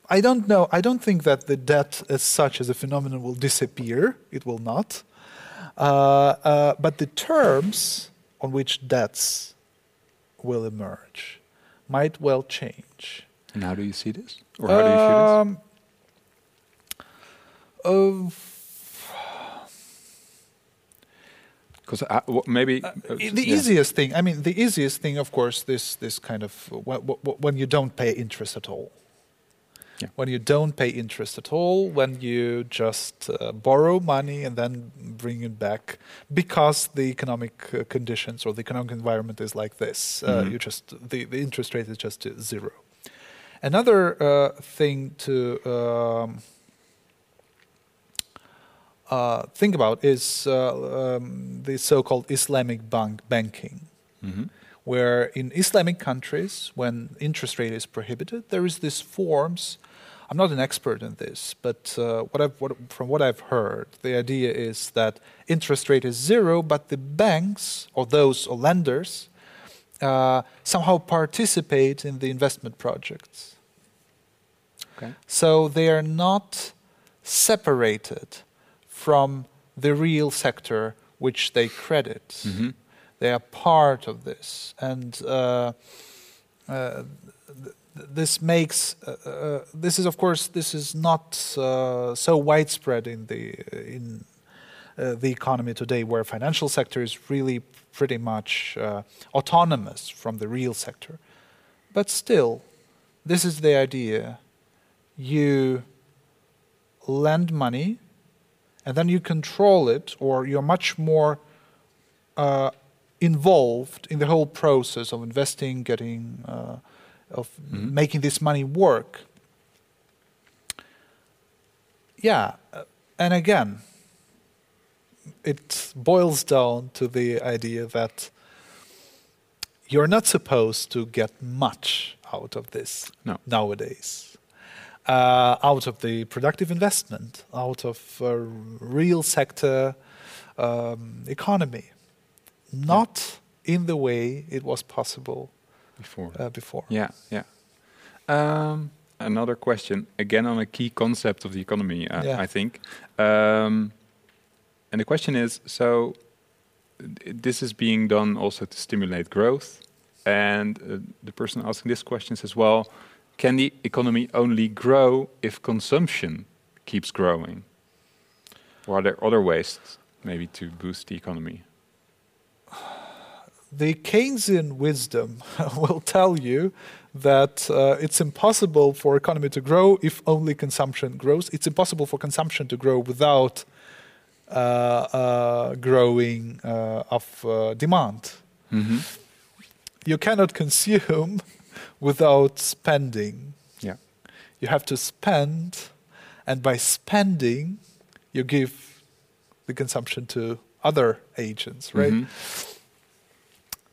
I don't know. I don't think that the debt as such as a phenomenon will disappear. It will not. But the terms on which debts will emerge might well change. and how do you see this? Or how do you feel Um, uh, this? Because uh, maybe uh, the yeah. easiest thing, I mean, the easiest thing, of course, this this kind of wh- wh- when you don't pay interest at all. Yeah. When you don't pay interest at all, when you just uh, borrow money and then bring it back because the economic uh, conditions or the economic environment is like this, uh, Mhm. you just the, the interest rate is just uh, zero. Another uh, thing to um, uh, think about is uh, um, the so-called Islamic bank banking, Mhm. where in Islamic countries, when interest rate is prohibited, there is this forms. I'm not an expert in this, but uh, what I've, what, from what I've heard, the idea is that interest rate is zero, but the banks or those or lenders uh, somehow participate in the investment projects. Okay. So they are not separated from the real sector which they credit. Mhm. They are part of this, and uh, uh, th- th- this makes uh, uh, this is of course this is not uh, so widespread in the in the economy today, where financial sector is really pretty much uh, autonomous from the real sector. But still, this is the idea. You lend money, and then you control it, or you're much more uh, involved in the whole process of investing, getting, uh, of Mhm. making this money work. Yeah, uh, and again, it boils down to the idea that you're not supposed to get much out of this No. nowadays. Uh, out of the productive investment, out of uh, real sector um, economy, not in the way it was possible Before. uh, before. Yeah, yeah. Um, another question, again on a key concept of the economy, uh, Yeah. I think. Um, and the question is so, this is being done also to stimulate growth. And uh, the person asking this question says, well, can the economy only grow if consumption keeps growing? Or are there other ways maybe to boost the economy? the Keynesian wisdom <laughs> will tell you that uh, it's impossible for economy to grow if only consumption grows. It's impossible for consumption to grow without growing uh, of uh, demand. Mm-hmm. You cannot consume <laughs> without spending. Yeah. You have to spend, and by spending, you give the consumption to other agents, right? Mhm.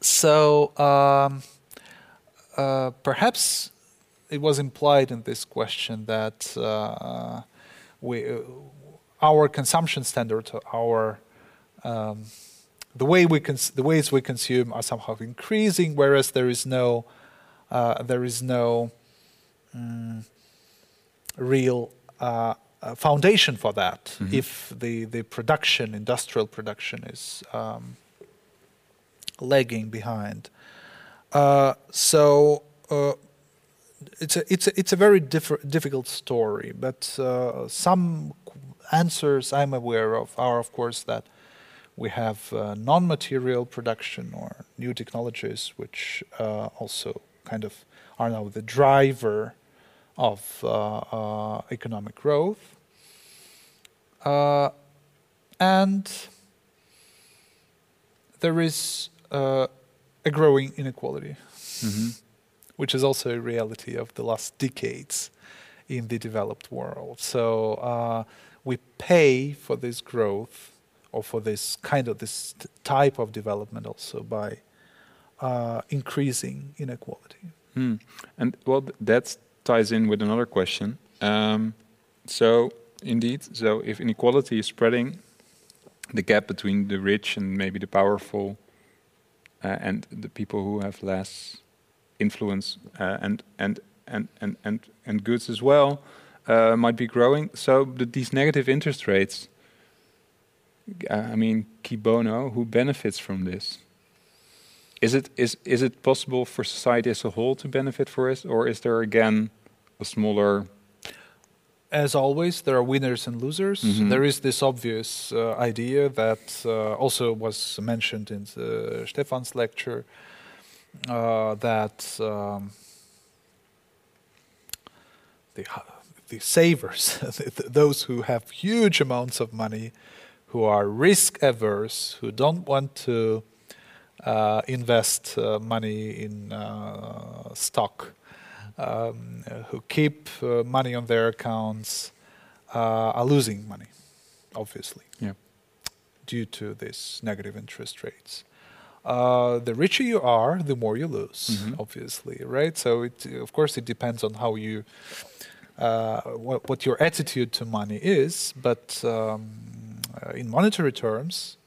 So um, uh, perhaps it was implied in this question that uh, we, uh, our consumption standard, our um, the way we the ways we consume are somehow increasing, whereas there is no uh, there is no mm, real uh, uh, foundation for that. Mhm. If the the production, industrial production, is um, lagging behind. Uh, so uh, it's a it's a, it's a very differ- difficult story, but uh, some answers I'm aware of are, of course, that we have uh, non-material production or new technologies, which uh, also kind of are now the driver of uh, uh, economic growth, uh, and there is uh, a growing inequality, Mhm. which is also a reality of the last decades in the developed world. So uh, we pay for this growth or for this kind of this type of development also by uh, increasing inequality. Hmm. And well, th- that ties in with another question. Um, so, indeed, so if inequality is spreading, the gap between the rich and maybe the powerful, uh, and the people who have less influence uh, and, and and and and and goods as well, uh, might be growing. So the, these negative interest rates. uh, I mean, cui bono, who benefits from this? Is it is is it possible for society as a whole to benefit for it, or is there again a smaller? As always, there are winners and losers. Mhm. There is this obvious uh, idea that uh, also was mentioned in the Stefan's lecture uh, that um, the, the savers, <laughs> those who have huge amounts of money, who are risk averse, who don't want to uh, invest uh, money in uh, stock, um, who keep uh, money on their accounts, uh, are losing money. obviously, Yeah. due to these negative interest rates. Uh, the richer you are, the more you lose, Mhm. obviously, right? So, it, of course, it depends on how you, uh, what, what your attitude to money is. But um, uh, in monetary terms,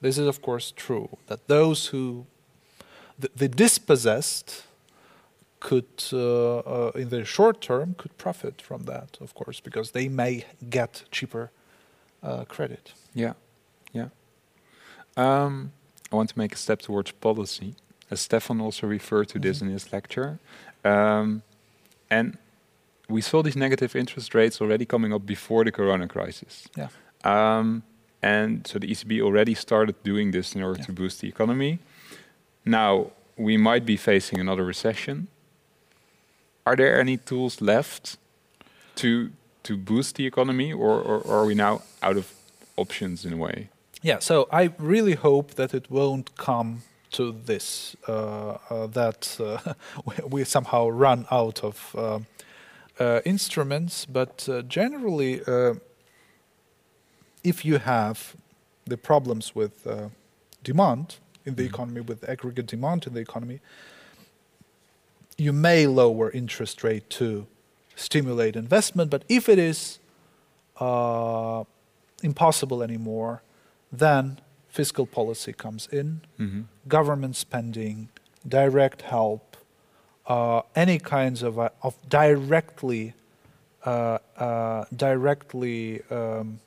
this is, of course, true that those who, the, the dispossessed, could, uh, uh, in the short term, could profit from that, of course, because they may get cheaper uh, credit. Yeah, yeah. Um, I want to make a step towards policy, as Stefan also referred to this Mhm. in his lecture. Um, and we saw these negative interest rates already coming up before the corona crisis. Yeah. Um, and so the ECB already started doing this in order Yeah. to boost the economy. Now, we might be facing another recession. Are there any tools left to to boost the economy, or, or, or are we now out of options in a way? Yeah, so I really hope that it won't come to this, uh, uh, that uh, <laughs> we- somehow run out of uh, instruments, but uh, generally, uh, if you have the problems with uh, demand in the Mhm. economy, with aggregate demand in the economy, you may lower interest rate to stimulate investment. But if it is uh, impossible anymore, then fiscal policy comes in, Mm-hmm. government spending, direct help, uh, any kinds of uh, of directly uh, uh, directly um,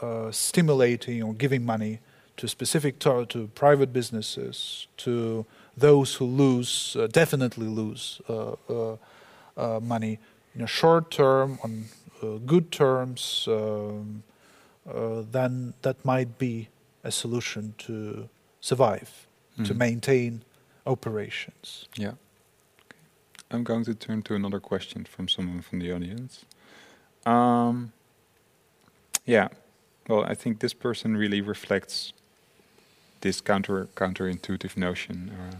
uh, stimulating or giving money to specific to, to private businesses, to those who lose uh, definitely lose uh, uh, uh, money in a short term on uh, good terms. Um, uh, then that might be a solution to survive, to Mhm. maintain operations. Yeah. I'm going to turn to another question from someone from the audience. Um, yeah. Well, I think this person really reflects this counter counterintuitive notion uh,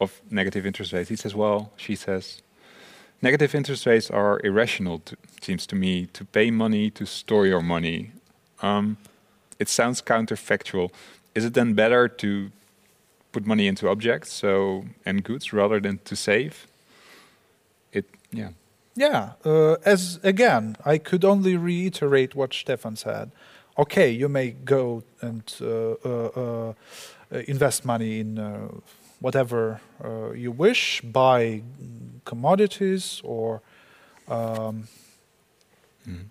of negative interest rates. He says, well, she says, negative interest rates are irrational, to, seems to me, to pay money to store your money. Um, it sounds counterfactual. Is it then better to put money into objects so and goods rather than to save? Yeah. Yeah, uh, as again, I could only reiterate what Stefan said. Okay, you may go and uh, uh, uh, invest money in uh, whatever uh, you wish, buy commodities, or um, Mhm.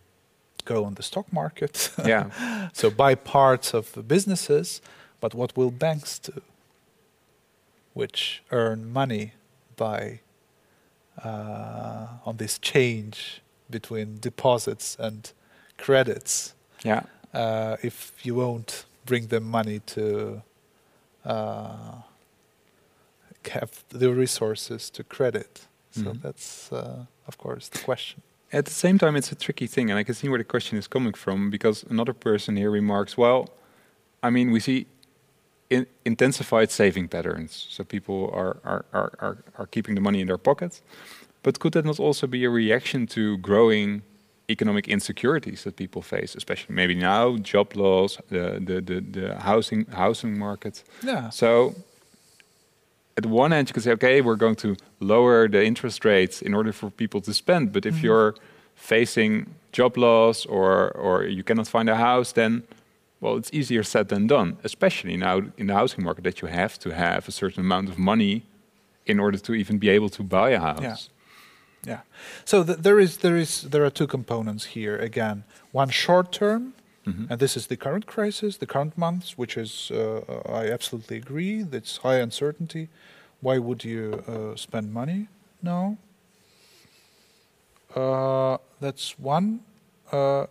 go on the stock market. <laughs> Yeah. so buy parts of the businesses, but what will banks do? Which earn money by uh, on this change between deposits and credits. Yeah. Uh, if you won't bring them money to uh, have the resources to credit, so Mhm. that's uh, of course the question. At the same time, it's a tricky thing, and I can see where the question is coming from because another person here remarks, well, I mean, we see in intensified saving patterns. So people are, are, are, are, are keeping the money in their pockets. But could that not also be a reaction to growing economic insecurities that people face, especially maybe now, job loss, the, the, the, the housing, housing market? Yeah. So at one end, you could say, okay, we're going to lower the interest rates in order for people to spend. But if Mhm. you're facing job loss or or you cannot find a house, then well, it's easier said than done. Especially now in the housing market, that you have to have a certain amount of money in order to even be able to buy a house. Yeah. Yeah. So th- there is there is there are two components here again. One short term, Mhm. and this is the current crisis, the current months, which is uh, I absolutely agree. That's high uncertainty. Why would you uh, spend money? now? Uh, that's one uh,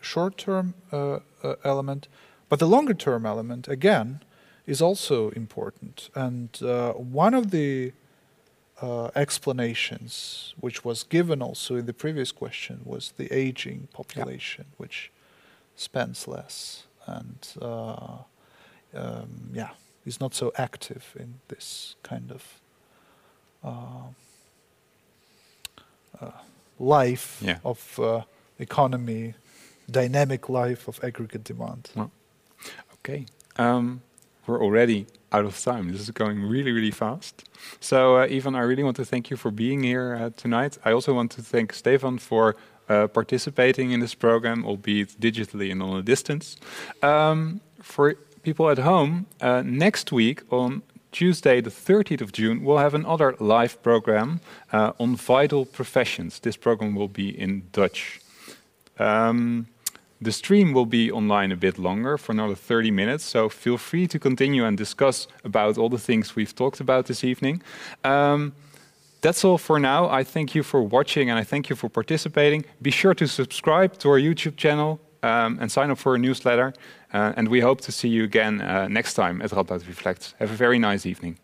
short-term uh, uh, element, but the longer-term element again is also important. And uh, one of the uh, explanations, which was given also in the previous question, was the aging population, which spends less and uh, um, yeah, is not so active in this kind of uh, uh, life Yeah. of uh, economy dynamic life of aggregate demand. Well, okay. Um, we're already out of time. This is going really, really fast. So, uh, Ivan, I really want to thank you for being here uh, tonight. I also want to thank Stefan for uh, participating in this program, albeit digitally and on a distance. Um, for people at home, uh, next week on Tuesday, the 30th of June, we'll have another live program uh, on vital professions. This program will be in Dutch. Um, the stream will be online a bit longer for another 30 minutes, so feel free to continue and discuss about all the things we've talked about this evening. Um, that's all for now. I thank you for watching and I thank you for participating. Be sure to subscribe to our YouTube channel um, and sign up for a newsletter. Uh, and we hope to see you again uh, next time at Radboud Reflects. Have a very nice evening.